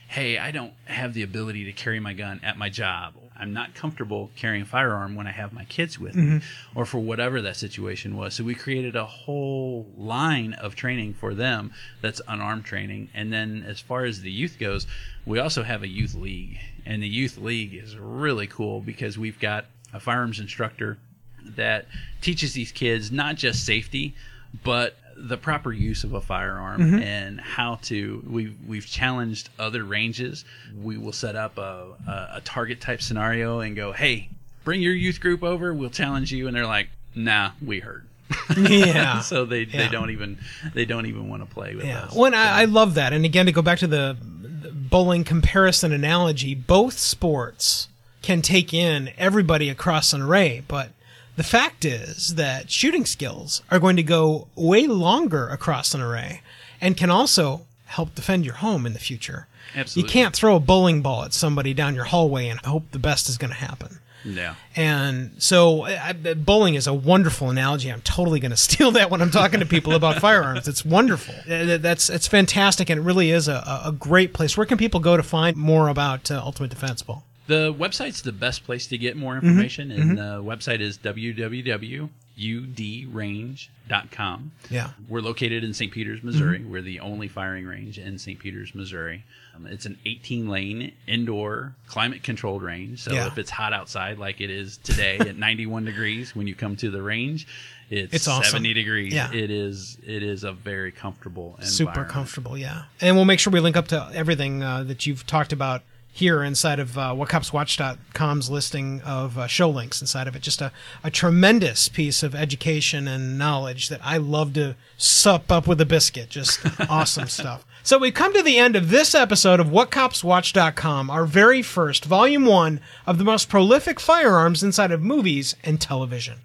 hey i don't have the ability to carry my gun at my job. I'm not comfortable carrying a firearm when i have my kids with me mm-hmm. or for whatever that situation was. So we created a whole line of training for them that's unarmed training. And then as far as the youth goes we also have a youth league. And the youth league is really cool because we've got a firearms instructor that teaches these kids not just safety, but the proper use of a firearm mm-hmm. and how to. We've we've challenged other ranges. We will set up a, a, a target type scenario and go, "Hey, bring your youth group over. We'll challenge you." And they're like, "Nah, we heard." (laughs) (laughs) Yeah. so they, Yeah. they don't even they don't even want to play with Yeah. us. Well, and I, I love that. And again, to go back to the, the bowling comparison analogy, both sports can take in everybody across an array, but the fact is that shooting skills are going to go way longer across an array and can also help defend your home in the future. Absolutely. You can't throw a bowling ball at somebody down your hallway and hope the best is going to happen. yeah. And so I, bowling is a wonderful analogy. I'm totally going (laughs) to steal that when I'm talking to people about (laughs) firearms. It's wonderful. That's it's fantastic, and it really is a, a- great place. Where can people go to find more about uh, Ultimate Defense Bowl? The website's the best place to get Mm-hmm. more information, and the website is www.udrange.com. Yeah. We're located in St. Peters, Missouri. We're the only firing range in St. Peters, Missouri. Um, it's an 18 lane indoor climate controlled range. So Yeah. if it's hot outside like it is today at (laughs) 91 degrees when you come to the range, it's, It's awesome. 70 degrees. Yeah. It is it is a very comfortable Super comfortable, yeah. And we'll make sure we link up to everything uh, that you've talked about here inside of uh, whatcopswatch.com's listing of uh, show links inside of it. Just a, a tremendous piece of education and knowledge that I love to sup up with a biscuit. Just (laughs) awesome stuff. So we've come to the end of this episode of WhatCopsWatch.com, our very first, volume one of the most prolific firearms inside of movies and television.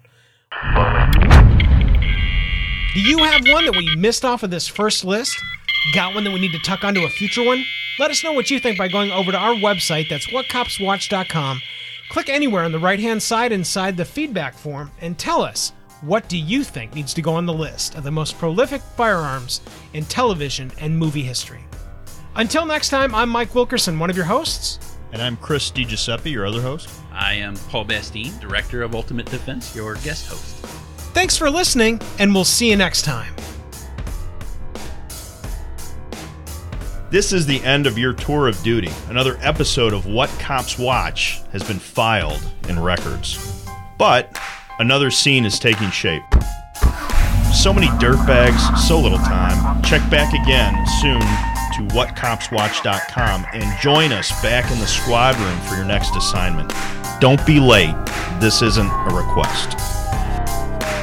Do you have one that we missed off of this first list? Got one that we need to tuck onto a future one? Let us know what you think by going over to our website, that's whatcopswatch.com. Click anywhere on the right hand side inside the feedback form and tell us what do you think needs to go on the list of the most prolific firearms in television and movie history. Until next time, I'm Mike Wilkerson, one of your hosts. And I'm Chris DiGiuseppe, your other host. I am Paul Bastine, Director of Ultimate Defense, your guest host. Thanks for listening, and we'll see you next time. This is the end of your tour of duty. Another episode of What Cops Watch has been filed in records. But another scene is taking shape. So many dirtbags, so little time. Check back again soon to whatcopswatch.com and join us back in the squad room for your next assignment. Don't be late. This isn't a request.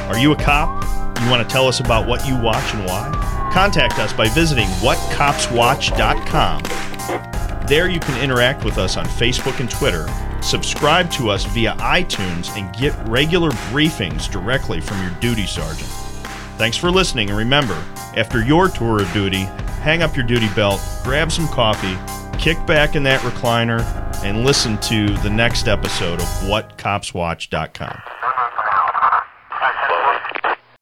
Are you a cop? You want to tell us about what you watch and why? Contact us by visiting whatcopswatch.com. There you can interact with us on Facebook and Twitter, subscribe to us via iTunes, and get regular briefings directly from your duty sergeant. Thanks for listening, and remember, after your tour of duty, hang up your duty belt, grab some coffee, kick back in that recliner, and listen to the next episode of WhatCopsWatch.com.